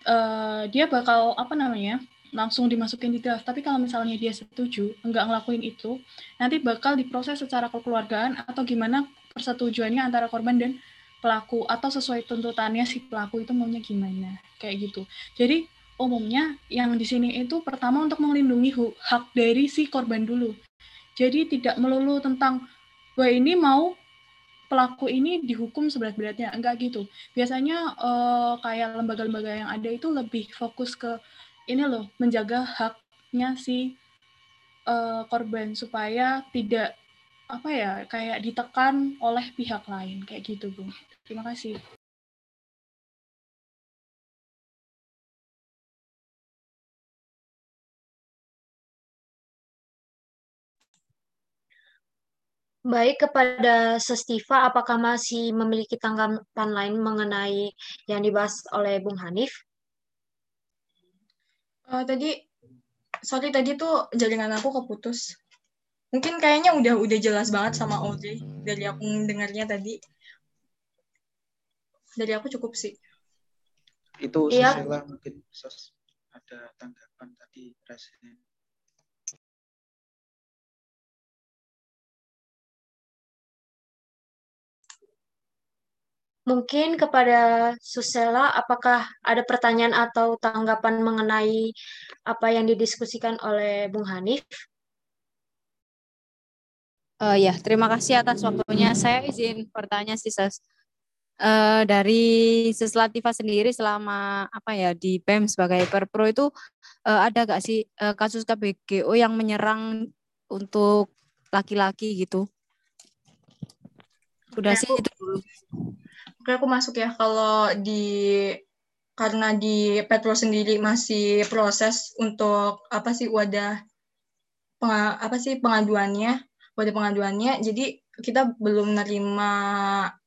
uh, dia bakal apa namanya langsung dimasukin di draft. Tapi kalau misalnya dia setuju, enggak ngelakuin itu, nanti bakal diproses secara kekeluargaan atau gimana persetujuannya antara korban dan pelaku atau sesuai tuntutannya si pelaku itu maunya gimana kayak gitu. Jadi umumnya yang di sini itu pertama untuk melindungi hak dari si korban dulu. Jadi tidak melulu tentang bahwa ini mau pelaku ini dihukum seberat-beratnya enggak gitu. Biasanya uh, kayak lembaga-lembaga yang ada itu lebih fokus ke ini loh menjaga haknya si uh, korban supaya tidak apa ya kayak ditekan oleh pihak lain kayak gitu bu terima kasih Baik kepada Sestiva, apakah masih memiliki tanggapan lain mengenai yang dibahas oleh Bung Hanif? Uh, tadi, sorry tadi tuh jaringan aku keputus. Mungkin kayaknya udah udah jelas banget sama Audrey dari aku dengarnya tadi. Dari aku cukup sih. Itu iya. mungkin ada tanggapan tadi Presiden. Mungkin kepada Susela, apakah ada pertanyaan atau tanggapan mengenai apa yang didiskusikan oleh Bung Hanif? Uh, ya, terima kasih atas waktunya. Saya izin bertanya sih, Ses. Uh, dari Seslativa sendiri selama apa ya di PEM sebagai perpro itu uh, ada gak sih uh, kasus KBGO yang menyerang untuk laki-laki gitu? Udah sih itu dulu. Oke, aku masuk ya. Kalau di karena di Petro sendiri masih proses untuk apa sih wadah penga, apa sih pengaduannya, wadah pengaduannya. Jadi kita belum nerima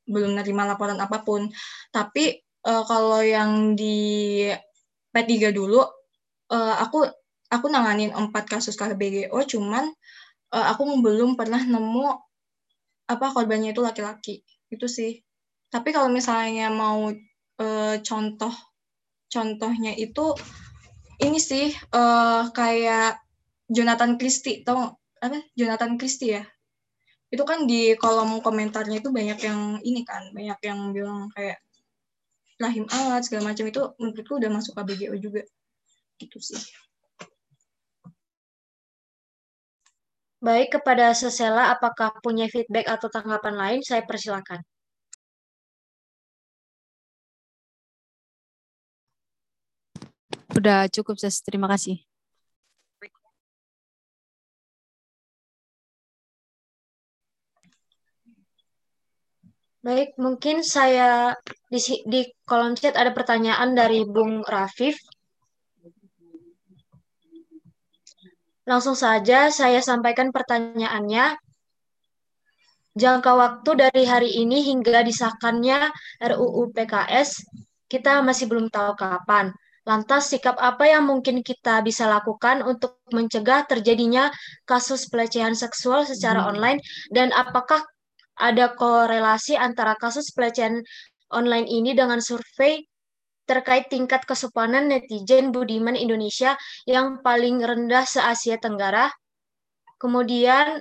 belum nerima laporan apa pun. Tapi uh, kalau yang di P3 dulu uh, aku aku nanganin empat kasus KBGO cuman uh, aku belum pernah nemu apa korbannya itu laki-laki. Itu sih. Tapi kalau misalnya mau uh, contoh contohnya itu ini sih uh, kayak Jonathan Christie, tau apa? Jonathan Christie ya. Itu kan di kolom komentarnya itu banyak yang ini kan, banyak yang bilang kayak rahim alat segala macam itu menurutku udah masuk KBGO juga. Gitu sih. Baik, kepada Sesela, apakah punya feedback atau tanggapan lain? Saya persilakan. Udah cukup, Ses. Terima kasih. Baik, mungkin saya di, di kolom chat ada pertanyaan dari Bung Rafif. Langsung saja saya sampaikan pertanyaannya. Jangka waktu dari hari ini hingga disahkannya RUU PKS, kita masih belum tahu kapan. Lantas, sikap apa yang mungkin kita bisa lakukan untuk mencegah terjadinya kasus pelecehan seksual secara online dan apakah ada korelasi antara kasus pelecehan online ini dengan survei terkait tingkat kesopanan netizen budiman Indonesia yang paling rendah se-Asia Tenggara. Kemudian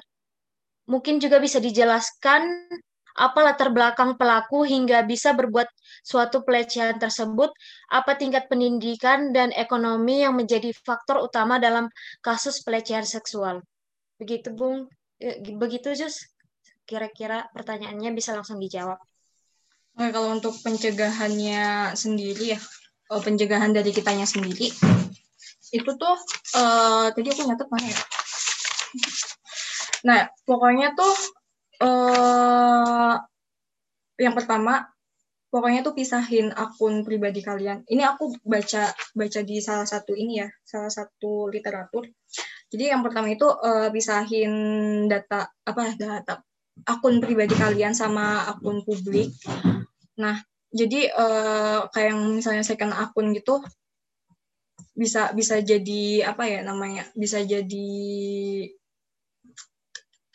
mungkin juga bisa dijelaskan apa latar belakang pelaku hingga bisa berbuat suatu pelecehan tersebut, apa tingkat pendidikan dan ekonomi yang menjadi faktor utama dalam kasus pelecehan seksual. Begitu, Bung. Eh, begitu, Jus. Kira-kira pertanyaannya bisa langsung dijawab. Oke, kalau untuk pencegahannya sendiri ya, oh, pencegahan dari kitanya sendiri, itu tuh, uh, tadi aku nyatet mana ya? Nah, pokoknya tuh uh, yang pertama pokoknya tuh pisahin akun pribadi kalian. Ini aku baca baca di salah satu ini ya, salah satu literatur. Jadi yang pertama itu uh, pisahin data apa data akun pribadi kalian sama akun publik. Nah, jadi uh, kayak yang misalnya second akun gitu bisa bisa jadi apa ya namanya? Bisa jadi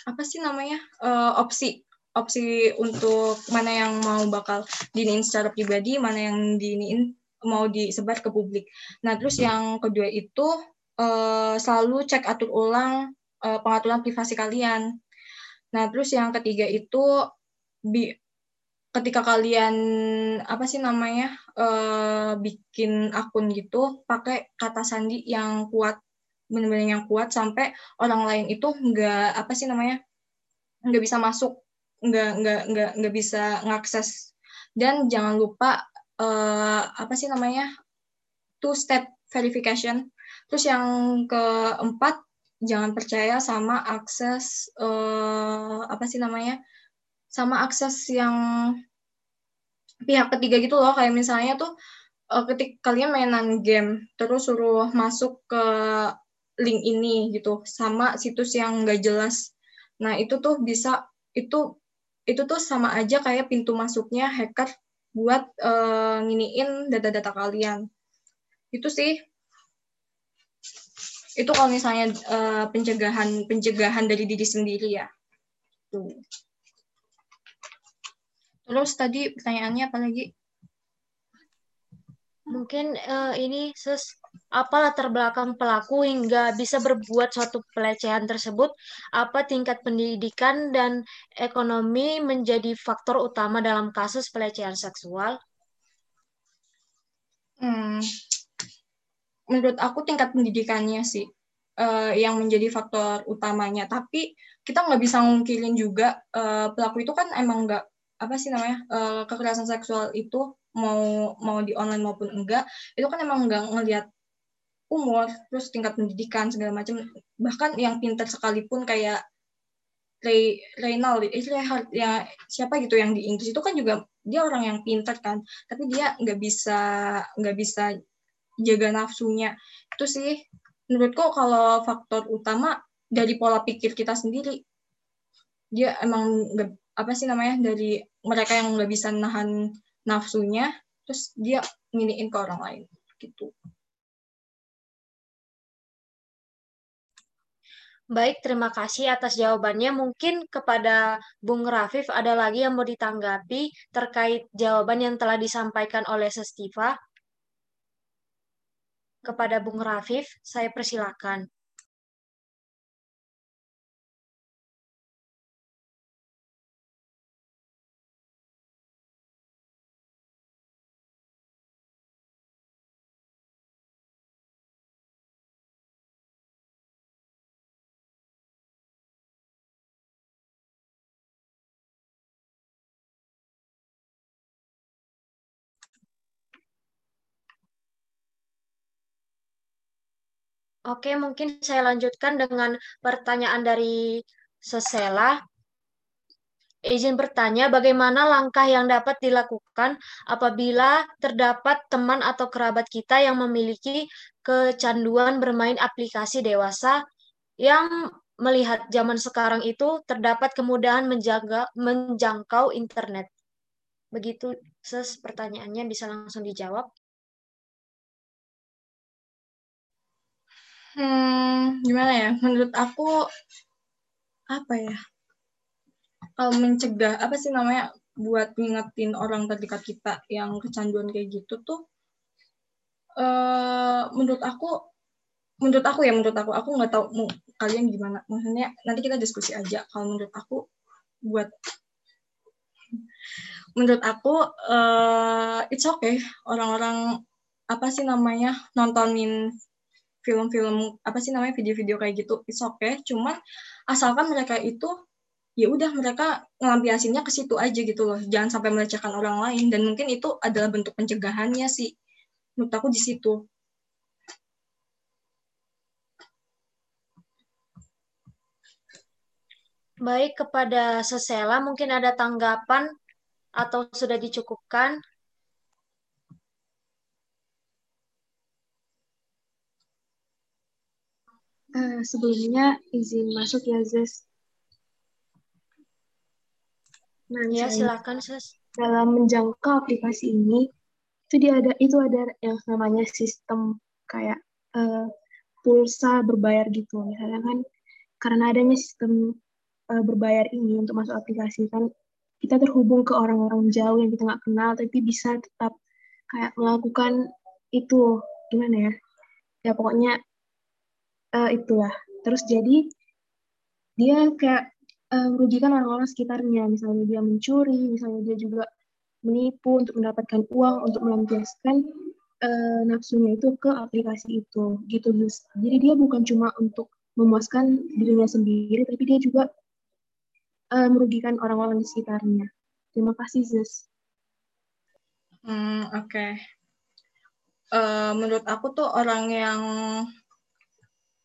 apa sih namanya uh, opsi opsi untuk mana yang mau bakal diniin secara pribadi mana yang diniin mau disebar ke publik. Nah terus yang kedua itu uh, selalu cek atur ulang uh, pengaturan privasi kalian. Nah terus yang ketiga itu bi ketika kalian apa sih namanya uh, bikin akun gitu pakai kata sandi yang kuat benar-benar yang kuat sampai orang lain itu nggak apa sih namanya nggak bisa masuk nggak nggak nggak nggak bisa ngakses. Dan jangan lupa uh, apa sih namanya? Two step verification. Terus yang keempat jangan percaya sama akses uh, apa sih namanya? Sama akses yang pihak ketiga gitu loh. Kayak misalnya tuh uh, ketik kalian mainan game terus suruh masuk ke link ini gitu. Sama situs yang nggak jelas. Nah itu tuh bisa itu itu tuh sama aja kayak pintu masuknya hacker buat uh, nginiin data-data kalian. Itu sih. Itu kalau misalnya uh, pencegahan pencegahan dari diri sendiri ya. Tuh. Terus tadi pertanyaannya apa lagi? Mungkin uh, ini ses apa latar belakang pelaku hingga bisa berbuat suatu pelecehan tersebut, apa tingkat pendidikan dan ekonomi menjadi faktor utama dalam kasus pelecehan seksual? Hmm, menurut aku tingkat pendidikannya sih uh, yang menjadi faktor utamanya. Tapi kita nggak bisa ngungkirin juga uh, pelaku itu kan emang nggak apa sih namanya uh, kekerasan seksual itu mau mau di online maupun enggak itu kan emang nggak ngelihat umur terus tingkat pendidikan segala macam bahkan yang pintar sekalipun kayak Ray Reynald eh Reinhardt ya siapa gitu yang di Inggris itu kan juga dia orang yang pintar kan tapi dia nggak bisa nggak bisa jaga nafsunya. Itu sih menurutku kalau faktor utama dari pola pikir kita sendiri dia emang nggak apa sih namanya dari mereka yang nggak bisa nahan nafsunya terus dia nginiin ke orang lain gitu Baik, terima kasih atas jawabannya. Mungkin kepada Bung Rafif ada lagi yang mau ditanggapi terkait jawaban yang telah disampaikan oleh Sestiva. Kepada Bung Rafif, saya persilakan. Oke, mungkin saya lanjutkan dengan pertanyaan dari Sesela. Izin bertanya, bagaimana langkah yang dapat dilakukan apabila terdapat teman atau kerabat kita yang memiliki kecanduan bermain aplikasi dewasa yang melihat zaman sekarang itu terdapat kemudahan menjaga, menjangkau internet. Begitu, Ses, pertanyaannya bisa langsung dijawab. Hmm, gimana ya? Menurut aku apa ya? Kalau mencegah apa sih namanya? Buat ngingetin orang terdekat kita yang kecanduan kayak gitu tuh uh, menurut aku menurut aku ya menurut aku. Aku nggak tahu mau kalian gimana. Maksudnya nanti kita diskusi aja. Kalau menurut aku buat menurut aku uh, it's okay. Orang-orang apa sih namanya? Nontonin film-film apa sih namanya video-video kayak gitu it's okay. Cuman asalkan mereka itu ya udah mereka ngelampiasinnya ke situ aja gitu loh. Jangan sampai melecehkan orang lain. Dan mungkin itu adalah bentuk pencegahannya sih. Menurut aku di situ. Baik, kepada Sesela mungkin ada tanggapan atau sudah dicukupkan? Uh, sebelumnya izin masuk ya, Zes. Nah, ya, silakan, Ses. Dalam menjangkau aplikasi ini, itu dia ada itu ada yang namanya sistem kayak uh, pulsa berbayar gitu. Misalnya kan karena adanya sistem uh, berbayar ini untuk masuk aplikasi kan kita terhubung ke orang-orang jauh yang kita nggak kenal tapi bisa tetap kayak melakukan itu gimana ya ya pokoknya uh, itulah terus jadi dia kayak uh, merugikan orang-orang sekitarnya misalnya dia mencuri misalnya dia juga menipu untuk mendapatkan uang untuk melampiaskan uh, nafsunya itu ke aplikasi itu gitu guys jadi dia bukan cuma untuk memuaskan dirinya sendiri tapi dia juga uh, merugikan orang-orang di sekitarnya. Terima kasih, Zus. Hmm, oke. Okay. Uh, menurut aku tuh orang yang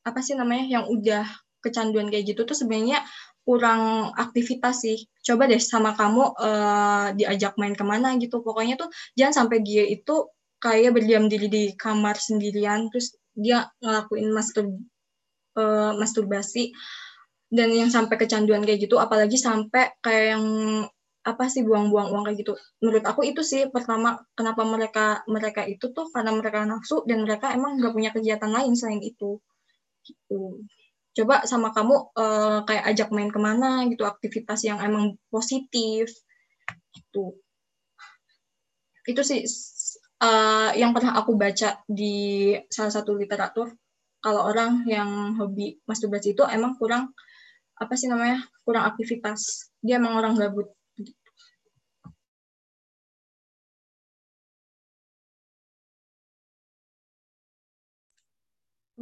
apa sih namanya yang udah kecanduan kayak gitu tuh sebenarnya kurang aktivitas sih. Coba deh sama kamu uh, diajak main ke mana gitu. Pokoknya tuh jangan sampai dia itu kayak berdiam diri di kamar sendirian terus dia ngelakuin mastur uh, masturbasi dan yang sampai kecanduan kayak gitu apalagi sampai kayak yang apa sih buang-buang uang kayak gitu menurut aku itu sih pertama kenapa mereka mereka itu tuh karena mereka nafsu dan mereka emang nggak punya kegiatan lain selain itu gitu. Coba sama kamu uh, kayak ajak main ke mana gitu aktivitas yang emang positif gitu. Itu sih uh, yang pernah aku baca di salah satu literatur. Kalau orang yang hobi masturbasi itu emang kurang apa sih namanya kurang aktivitas. Dia emang orang gabut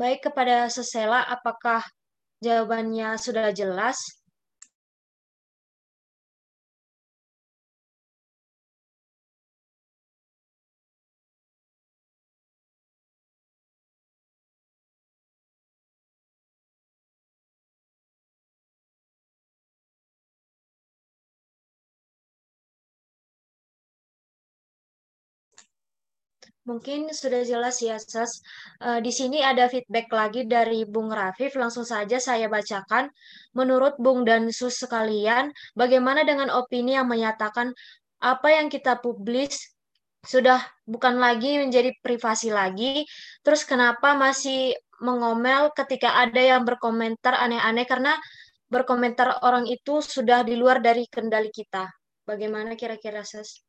Baik kepada Sesela, apakah jawabannya sudah jelas? Mungkin sudah jelas ya, Sas. Uh, di sini ada feedback lagi dari Bung Rafif. Langsung saja saya bacakan. Menurut Bung dan Sus sekalian, bagaimana dengan opini yang menyatakan apa yang kita publis sudah bukan lagi menjadi privasi lagi. Terus kenapa masih mengomel ketika ada yang berkomentar aneh-aneh karena berkomentar orang itu sudah di luar dari kendali kita. Bagaimana kira-kira, Sas?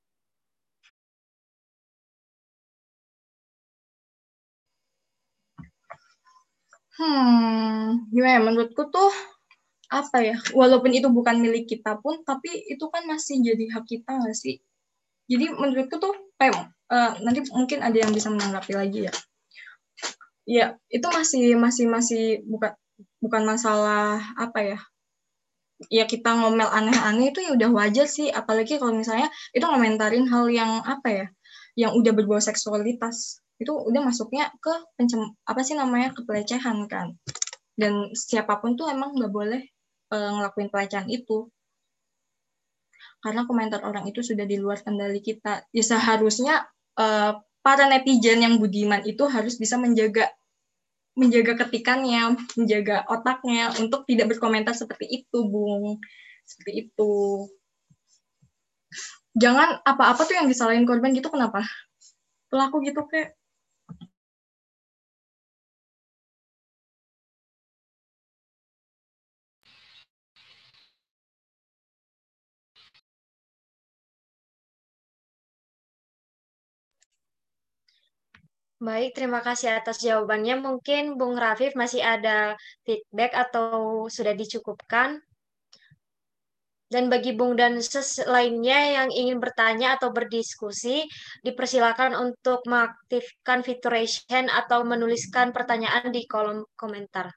Hmm, gimana ya? Menurutku tuh apa ya? Walaupun itu bukan milik kita pun, tapi itu kan masih jadi hak kita nggak sih? Jadi menurutku tuh, kayak uh, nanti mungkin ada yang bisa menanggapi lagi ya. Ya, itu masih masih masih bukan bukan masalah apa ya? Ya kita ngomel aneh-aneh itu ya udah wajar sih, apalagi kalau misalnya itu ngomentarin hal yang apa ya? Yang udah berbau seksualitas itu udah masuknya ke pencem apa sih namanya ke pelecehan kan. Dan siapa pun tuh emang nggak boleh uh, ngelakuin pelecehan itu. Karena komentar orang itu sudah di luar kendali kita. Ya seharusnya uh, para netizen yang budiman itu harus bisa menjaga menjaga ketikannya menjaga otaknya untuk tidak berkomentar seperti itu bung. Seperti itu. Jangan apa-apa tuh yang disalahin korban gitu kenapa? Pelaku gitu kayak Baik, terima kasih atas jawabannya. Mungkin Bung Rafif masih ada feedback atau sudah dicukupkan? Dan bagi Bung dan Ses lainnya yang ingin bertanya atau berdiskusi, dipersilakan untuk mengaktifkan fitur raise hand atau menuliskan pertanyaan di kolom komentar.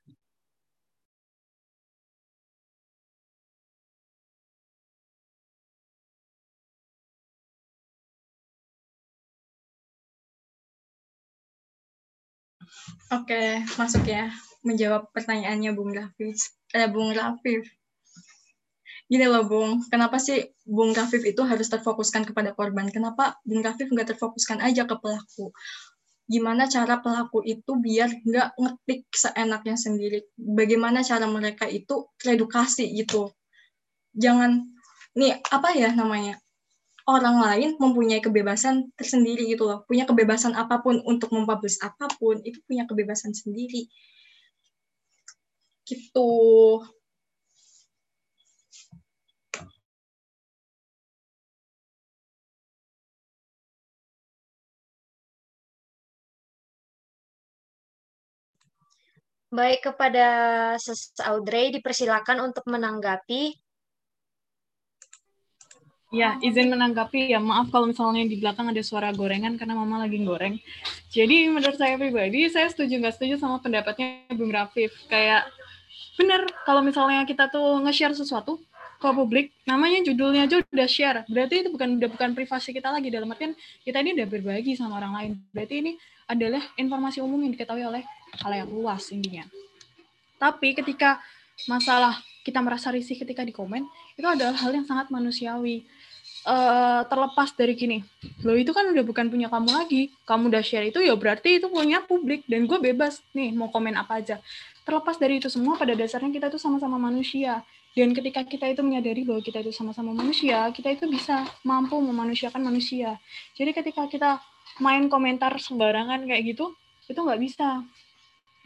Oke, masuk ya. Menjawab pertanyaannya Bung Rafif. Eh, Bung Rafif. Gini loh, Bung. Kenapa sih Bung Rafif itu harus terfokuskan kepada korban? Kenapa Bung Rafif nggak terfokuskan aja ke pelaku? Gimana cara pelaku itu biar nggak ngetik seenaknya sendiri? Bagaimana cara mereka itu teredukasi gitu? Jangan, nih apa ya namanya? Orang lain mempunyai kebebasan tersendiri gitu loh, punya kebebasan apa pun untuk mempublish apa pun, itu punya kebebasan sendiri. Gitu. Baik, kepada Ses Audrey dipersilakan untuk menanggapi Ya, izin menanggapi ya. Maaf kalau misalnya di belakang ada suara gorengan karena mama lagi goreng. Jadi menurut saya pribadi, saya setuju nggak setuju sama pendapatnya Bung Rafif. Kayak benar kalau misalnya kita tuh nge-share sesuatu ke publik, namanya judulnya aja udah share. Berarti itu bukan udah bukan privasi kita lagi dalam artian kita ini udah berbagi sama orang lain. Berarti ini adalah informasi umum yang diketahui oleh yang luas intinya. Tapi ketika masalah kita merasa risih ketika di komen, itu adalah hal yang sangat manusiawi uh, terlepas dari gini, lo itu kan udah bukan punya kamu lagi, kamu udah share itu ya berarti itu punya publik dan gue bebas nih mau komen apa aja. Terlepas dari itu semua, pada dasarnya kita itu sama-sama manusia. Dan ketika kita itu menyadari bahwa kita itu sama-sama manusia, kita itu bisa mampu memanusiakan manusia. Jadi ketika kita main komentar sembarangan kayak gitu, itu nggak bisa.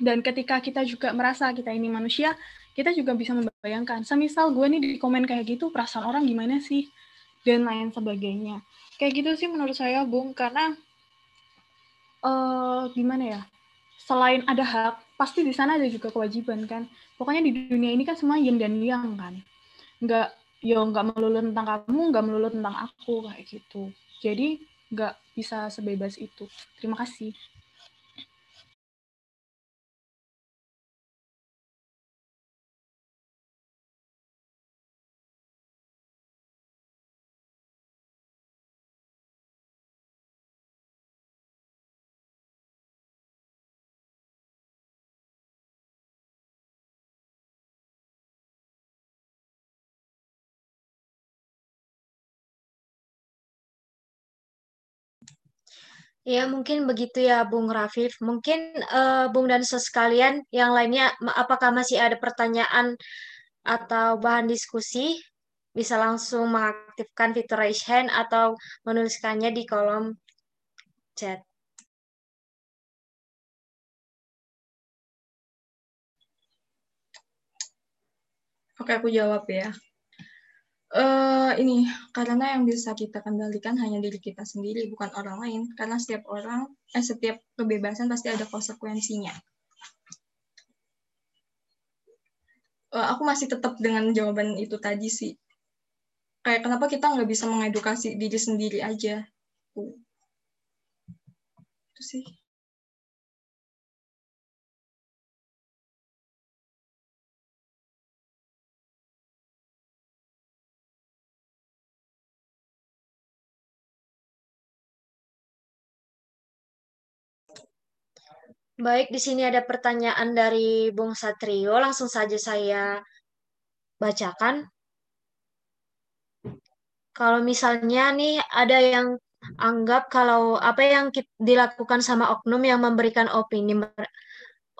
Dan ketika kita juga merasa kita ini manusia, kita juga bisa membayangkan, semisal gue nih di komen kayak gitu, perasaan orang gimana sih? Dan lain sebagainya. Kayak gitu sih menurut saya, Bung, karena uh, gimana ya? Selain ada hak, pasti di sana ada juga kewajiban kan. Pokoknya di dunia ini kan semua yin dan yang kan. Nggak, ya nggak melulu tentang kamu, nggak melulu tentang aku kayak gitu. Jadi nggak bisa sebebas itu. Terima kasih. Ya, mungkin begitu ya, Bung Rafif. Mungkin uh, Bung dan sekalian yang lainnya, apakah masih ada pertanyaan atau bahan diskusi? Bisa langsung mengaktifkan fitur raise hand atau menuliskannya di kolom chat. Oke, aku jawab ya. Uh, ini karena yang bisa kita kendalikan hanya diri kita sendiri bukan orang lain. Karena setiap orang eh setiap kebebasan pasti ada konsekuensinya. Uh, aku masih tetap dengan jawaban itu tadi sih. Kayak kenapa kita nggak bisa mengedukasi diri sendiri aja? Itu sih Baik, di sini ada pertanyaan dari Bung Satrio. Langsung saja saya bacakan. Kalau misalnya nih ada yang anggap kalau apa yang dilakukan sama oknum yang memberikan opini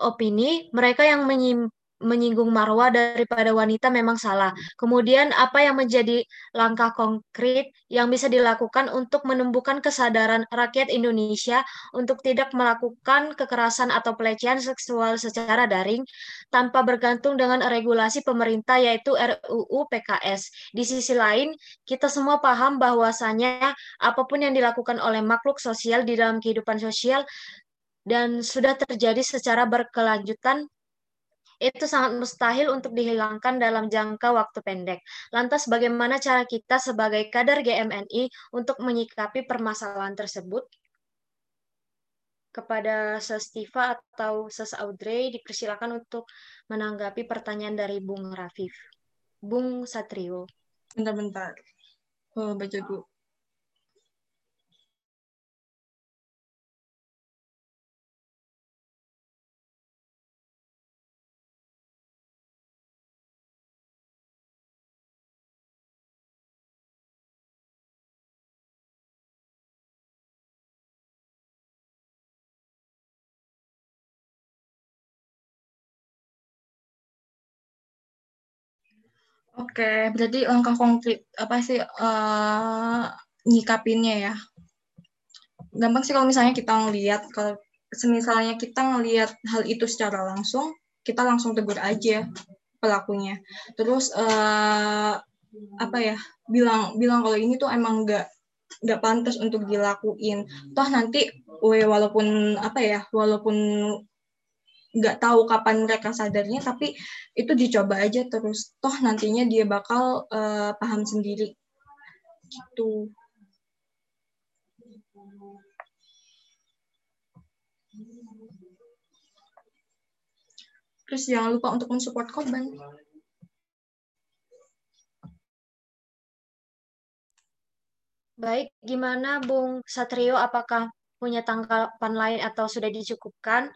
opini mereka yang menyim, menyinggung marwah daripada wanita memang salah. Kemudian apa yang menjadi langkah konkret yang bisa dilakukan untuk menumbuhkan kesadaran rakyat Indonesia untuk tidak melakukan kekerasan atau pelecehan seksual secara daring tanpa bergantung dengan regulasi pemerintah yaitu RUU PKS. Di sisi lain, kita semua paham bahwasanya apa pun yang dilakukan oleh makhluk sosial di dalam kehidupan sosial dan sudah terjadi secara berkelanjutan itu sangat mustahil untuk dihilangkan dalam jangka waktu pendek. Lantas bagaimana cara kita sebagai kader GMNI untuk menyikapi permasalahan tersebut? Kepada Sestiva atau Ses Audrey dipersilakan untuk menanggapi pertanyaan dari Bung Rafif. Bung Satrio. Bentar-bentar. Oh, baca dulu. Oke, berarti langkah konkret apa sih uh, nyikapinnya ya? Gampang sih kalau misalnya kita ngelihat kalau semisalnya kita ngelihat hal itu secara langsung, kita langsung tegur aja pelakunya. Terus uh, apa ya? Bilang bilang kalau ini tuh emang nggak nggak pantas untuk dilakuin. Toh nanti, walaupun apa ya, walaupun nggak tahu kapan mereka sadarnya tapi itu dicoba aja terus toh nantinya dia bakal uh, paham sendiri gitu terus jangan lupa untuk mensupport korban Baik, gimana Bung Satrio? Apakah punya tanggapan lain atau sudah dicukupkan?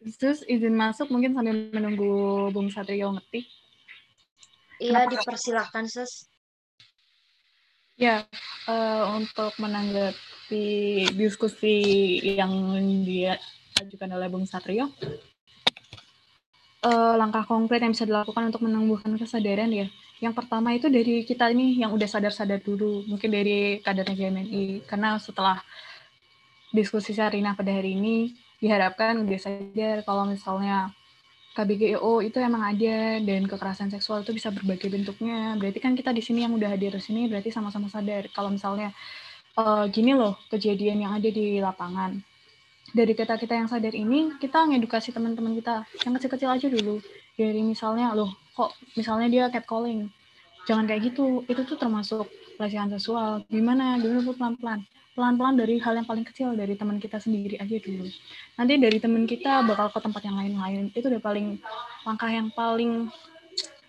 Terus izin masuk mungkin sambil menunggu Bung Satrio ngetik. Iya, Kenapa? dipersilahkan, Sus. Ya, uh, untuk menanggapi diskusi yang dia ajukan oleh Bung Satrio, uh, langkah konkret yang bisa dilakukan untuk menumbuhkan kesadaran ya. Yang pertama itu dari kita ini yang udah sadar-sadar dulu, mungkin dari kadernya GMNI, karena setelah diskusi Sarina pada hari ini, diharapkan udah sadar kalau misalnya KBGO itu emang ada dan kekerasan seksual itu bisa berbagai bentuknya. Berarti kan kita di sini yang udah hadir di sini berarti sama-sama sadar kalau misalnya uh, gini loh kejadian yang ada di lapangan. Dari kita kita yang sadar ini kita ngedukasi teman-teman kita yang kecil-kecil aja dulu. Dari misalnya loh kok misalnya dia catcalling. Jangan kayak gitu. Itu tuh termasuk pelecehan seksual. Gimana? Gimana pelan-pelan pelan-pelan dari hal yang paling kecil dari teman kita sendiri aja dulu. Nanti dari teman kita bakal ke tempat yang lain-lain. Itu udah paling langkah yang paling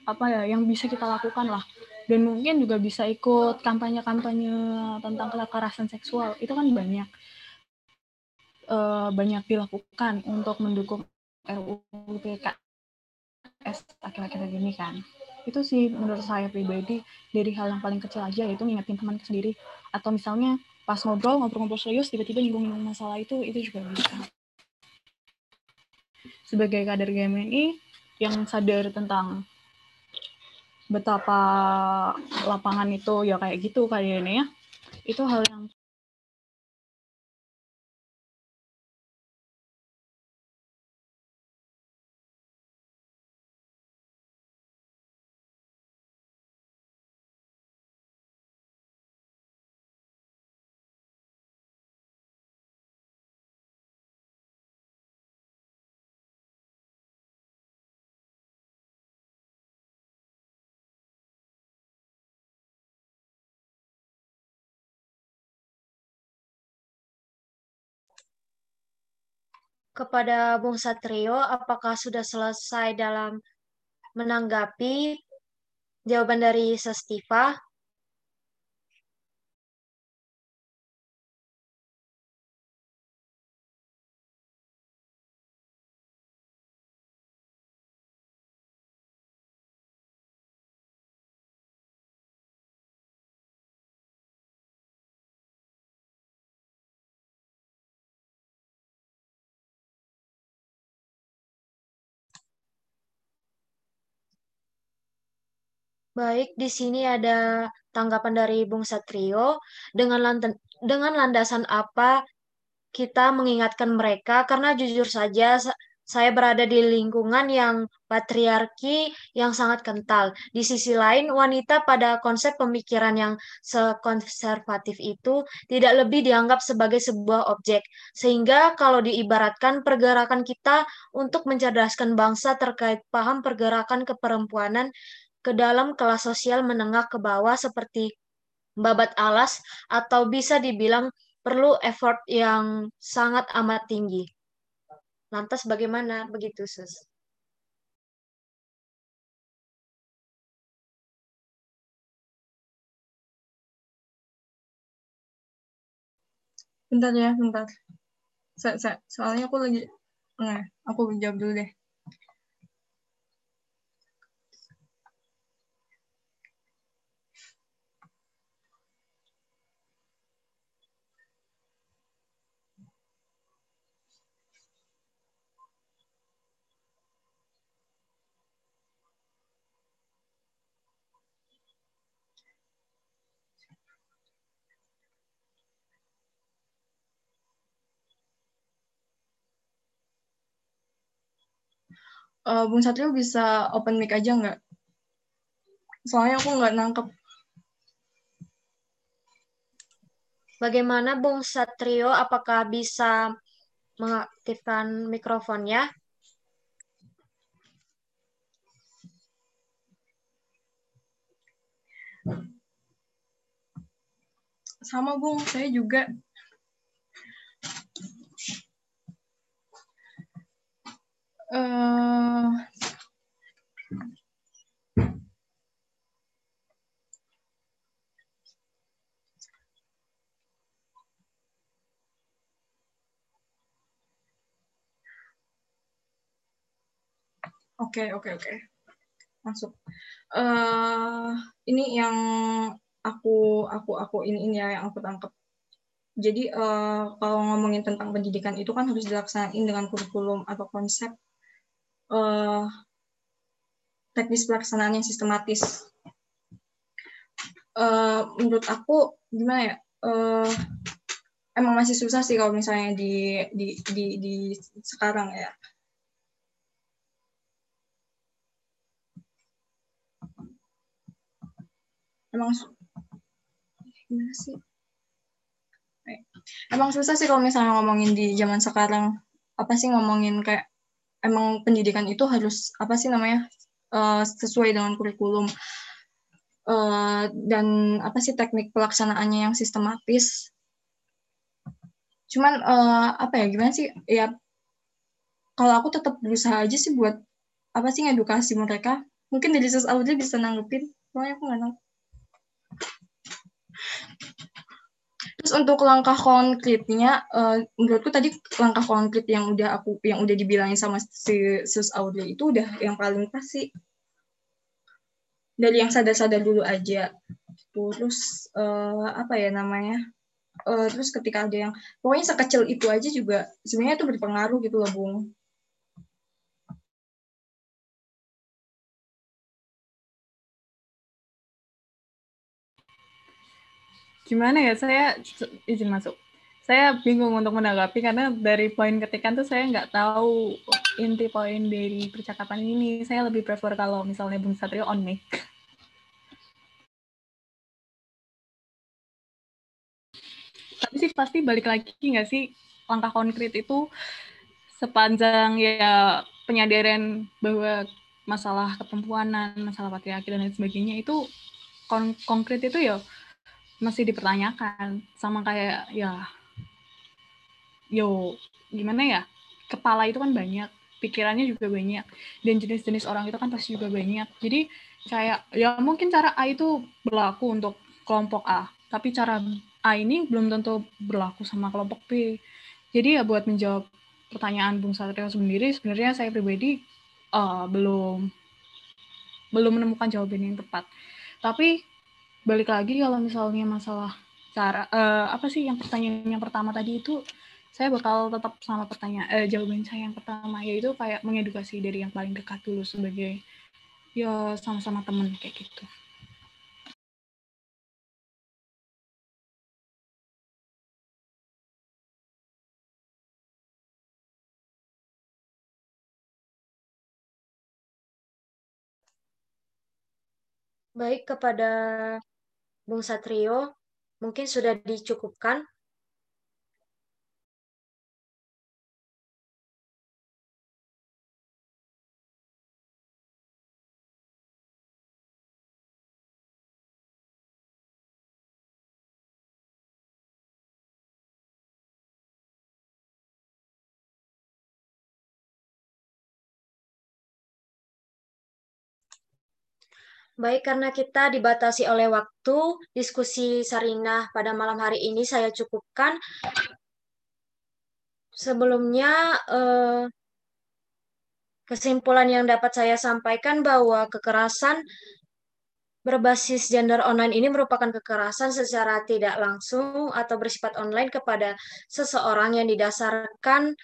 apa ya yang bisa kita lakukan lah. Dan mungkin juga bisa ikut kampanye-kampanye tentang kekerasan seksual. Itu kan banyak uh, banyak dilakukan untuk mendukung RUU PKS akhir-akhir ini kan itu sih menurut saya pribadi dari hal yang paling kecil aja yaitu ngingetin teman sendiri. Atau misalnya pas ngobrol ngobrol-ngobrol serius tiba-tiba nyinggung masalah itu itu juga bisa. Sebagai kader GMNI yang sadar tentang betapa lapangan itu ya kayak gitu kayaknya ya. Itu hal yang kepada Bung Satrio, apakah sudah selesai dalam menanggapi jawaban dari Sestiva? Baik, di sini ada tanggapan dari Bung Satrio. Dengan dengan landasan apa kita mengingatkan mereka? Karena jujur saja Saya berada di lingkungan yang patriarki yang sangat kental. Di sisi lain, wanita pada konsep pemikiran yang sekonservatif itu tidak lebih dianggap sebagai sebuah objek. Sehingga kalau diibaratkan pergerakan kita untuk mencerdaskan bangsa terkait paham pergerakan keperempuanan ke dalam kelas sosial menengah ke bawah seperti babat alas atau bisa dibilang perlu effort yang sangat amat tinggi. Lantas bagaimana begitu, Sus? Bentar ya, bentar. So, so, soalnya aku lagi, nah, aku jawab dulu deh. Uh, Bung Satrio bisa open mic aja nggak? Soalnya aku nggak nangkep. Bagaimana Bung Satrio? Apakah bisa mengaktifkan mikrofonnya? Sama Bung, saya juga uh, Oke, oke, oke. Masuk. Uh, ini yang aku aku aku ini ini ya yang aku tangkap. Jadi uh, kalau ngomongin tentang pendidikan itu kan harus dilaksanain dengan kurikulum atau konsep uh, teknis pelaksanaan yang sistematis. Uh, menurut aku gimana ya? Uh, emang masih susah sih kalau misalnya di di di, di sekarang ya. emang gimana sih emang susah sih kalau misalnya ngomongin di zaman sekarang apa sih ngomongin kayak emang pendidikan itu harus apa sih namanya uh, sesuai dengan kurikulum. Uh, dan apa sih teknik pelaksanaannya yang sistematis. Cuman uh, apa ya gimana sih ya kalau aku tetap berusaha aja sih buat apa sih ngedukasi mereka. Mungkin dari sus bisa nanggepin soalnya aku nggak nangkep Terus untuk langkah konkretnya, uh, menurutku tadi langkah konkret yang udah aku yang udah dibilangin sama si sus audio itu udah yang paling pasti dari yang sadar-sadar dulu aja. Terus uh, apa ya namanya? Uh, terus ketika ada yang pokoknya sekecil itu aja juga sebenarnya itu berpengaruh gitu loh, Bung. Gimana ya saya izin masuk. Saya bingung untuk menanggapi karena dari poin ketikan tuh saya nggak tahu inti poin dari percakapan ini. Saya lebih prefer kalau misalnya Bung Satrio on mic. Tapi sih pasti balik lagi nggak sih langkah konkret itu sepanjang ya penyadaran bahwa masalah keperempuanan, masalah patriarki dan lain sebagainya itu kon konkret itu ya masih dipertanyakan sama kayak ya yo gimana ya kepala itu kan banyak pikirannya juga banyak dan jenis-jenis orang itu kan pasti juga banyak. Jadi kayak ya mungkin cara A itu berlaku untuk kelompok A tapi cara A ini belum tentu berlaku sama kelompok B. Jadi ya buat menjawab pertanyaan Bung Satrio sendiri sebenarnya saya pribadi uh, belum belum menemukan jawaban yang tepat. Tapi balik lagi kalau misalnya masalah cara uh, apa sih yang pertanyaan yang pertama tadi itu saya bakal tetap sama pertanyaan uh, eh, jawaban saya yang pertama yaitu kayak mengedukasi dari yang paling dekat dulu sebagai ya sama-sama temen kayak gitu. Baik kepada Bung Satrio, mungkin sudah dicukupkan. Baik, karena kita dibatasi oleh waktu, diskusi Sarinah pada malam hari ini saya cukupkan. Sebelumnya, eh, kesimpulan yang dapat saya sampaikan bahwa kekerasan berbasis gender online ini merupakan kekerasan secara tidak langsung atau bersifat online kepada seseorang yang didasarkan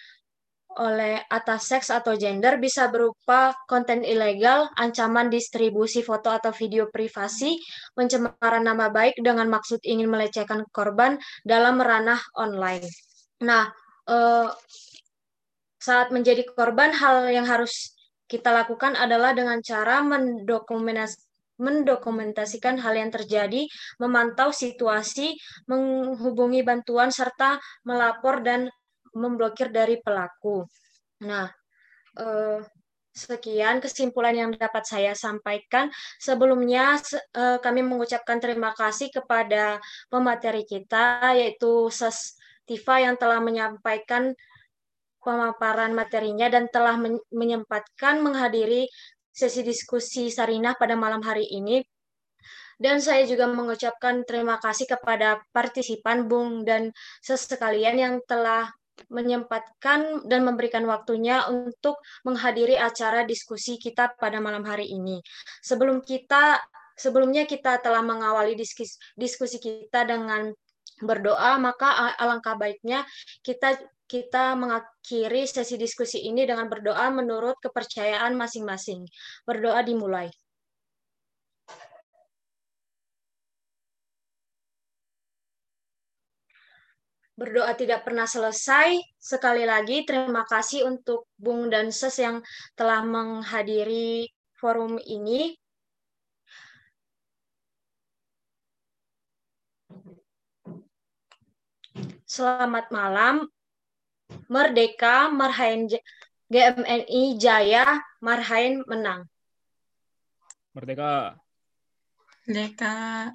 oleh atas seks atau gender bisa berupa konten ilegal, ancaman distribusi foto atau video privasi, pencemaran nama baik dengan maksud ingin melecehkan korban dalam ranah online. Nah, eh, saat menjadi korban, hal yang harus kita lakukan adalah dengan cara mendokumentasikan mendokumentasikan hal yang terjadi, memantau situasi, menghubungi bantuan, serta melapor dan memblokir dari pelaku. Nah, eh, sekian kesimpulan yang dapat saya sampaikan. Sebelumnya eh, kami mengucapkan terima kasih kepada pemateri kita yaitu Ses Tifa yang telah menyampaikan pemaparan materinya dan telah menyempatkan menghadiri sesi diskusi Sarinah pada malam hari ini. Dan saya juga mengucapkan terima kasih kepada partisipan Bung dan sesekalian yang telah menyempatkan dan memberikan waktunya untuk menghadiri acara diskusi kita pada malam hari ini. Sebelum kita sebelumnya kita telah mengawali diskusi, diskusi kita dengan berdoa, maka alangkah baiknya kita kita mengakhiri sesi diskusi ini dengan berdoa menurut kepercayaan masing-masing. Berdoa dimulai. Berdoa tidak pernah selesai. Sekali lagi terima kasih untuk Bung dan Ses yang telah menghadiri forum ini. Selamat malam. Merdeka, Marhain GMNI Jaya, Marhain menang. Merdeka. Merdeka.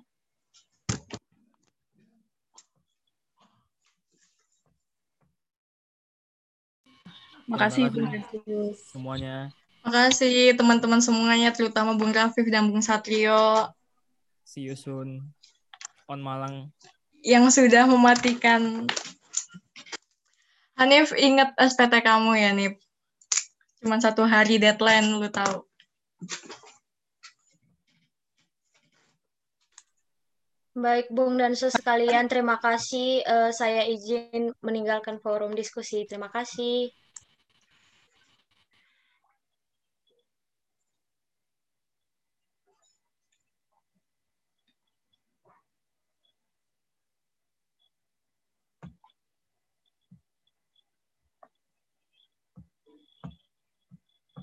Makasih Bung Semuanya. Makasih teman-teman semuanya, terutama Bung Rafif dan Bung Satrio. See you soon on Malang. Yang sudah mematikan. Hanif, ingat SPT kamu ya, Nip. Cuman satu hari deadline, lu tahu. Baik, Bung dan sekalian, terima kasih. Uh, saya izin meninggalkan forum diskusi. Terima kasih.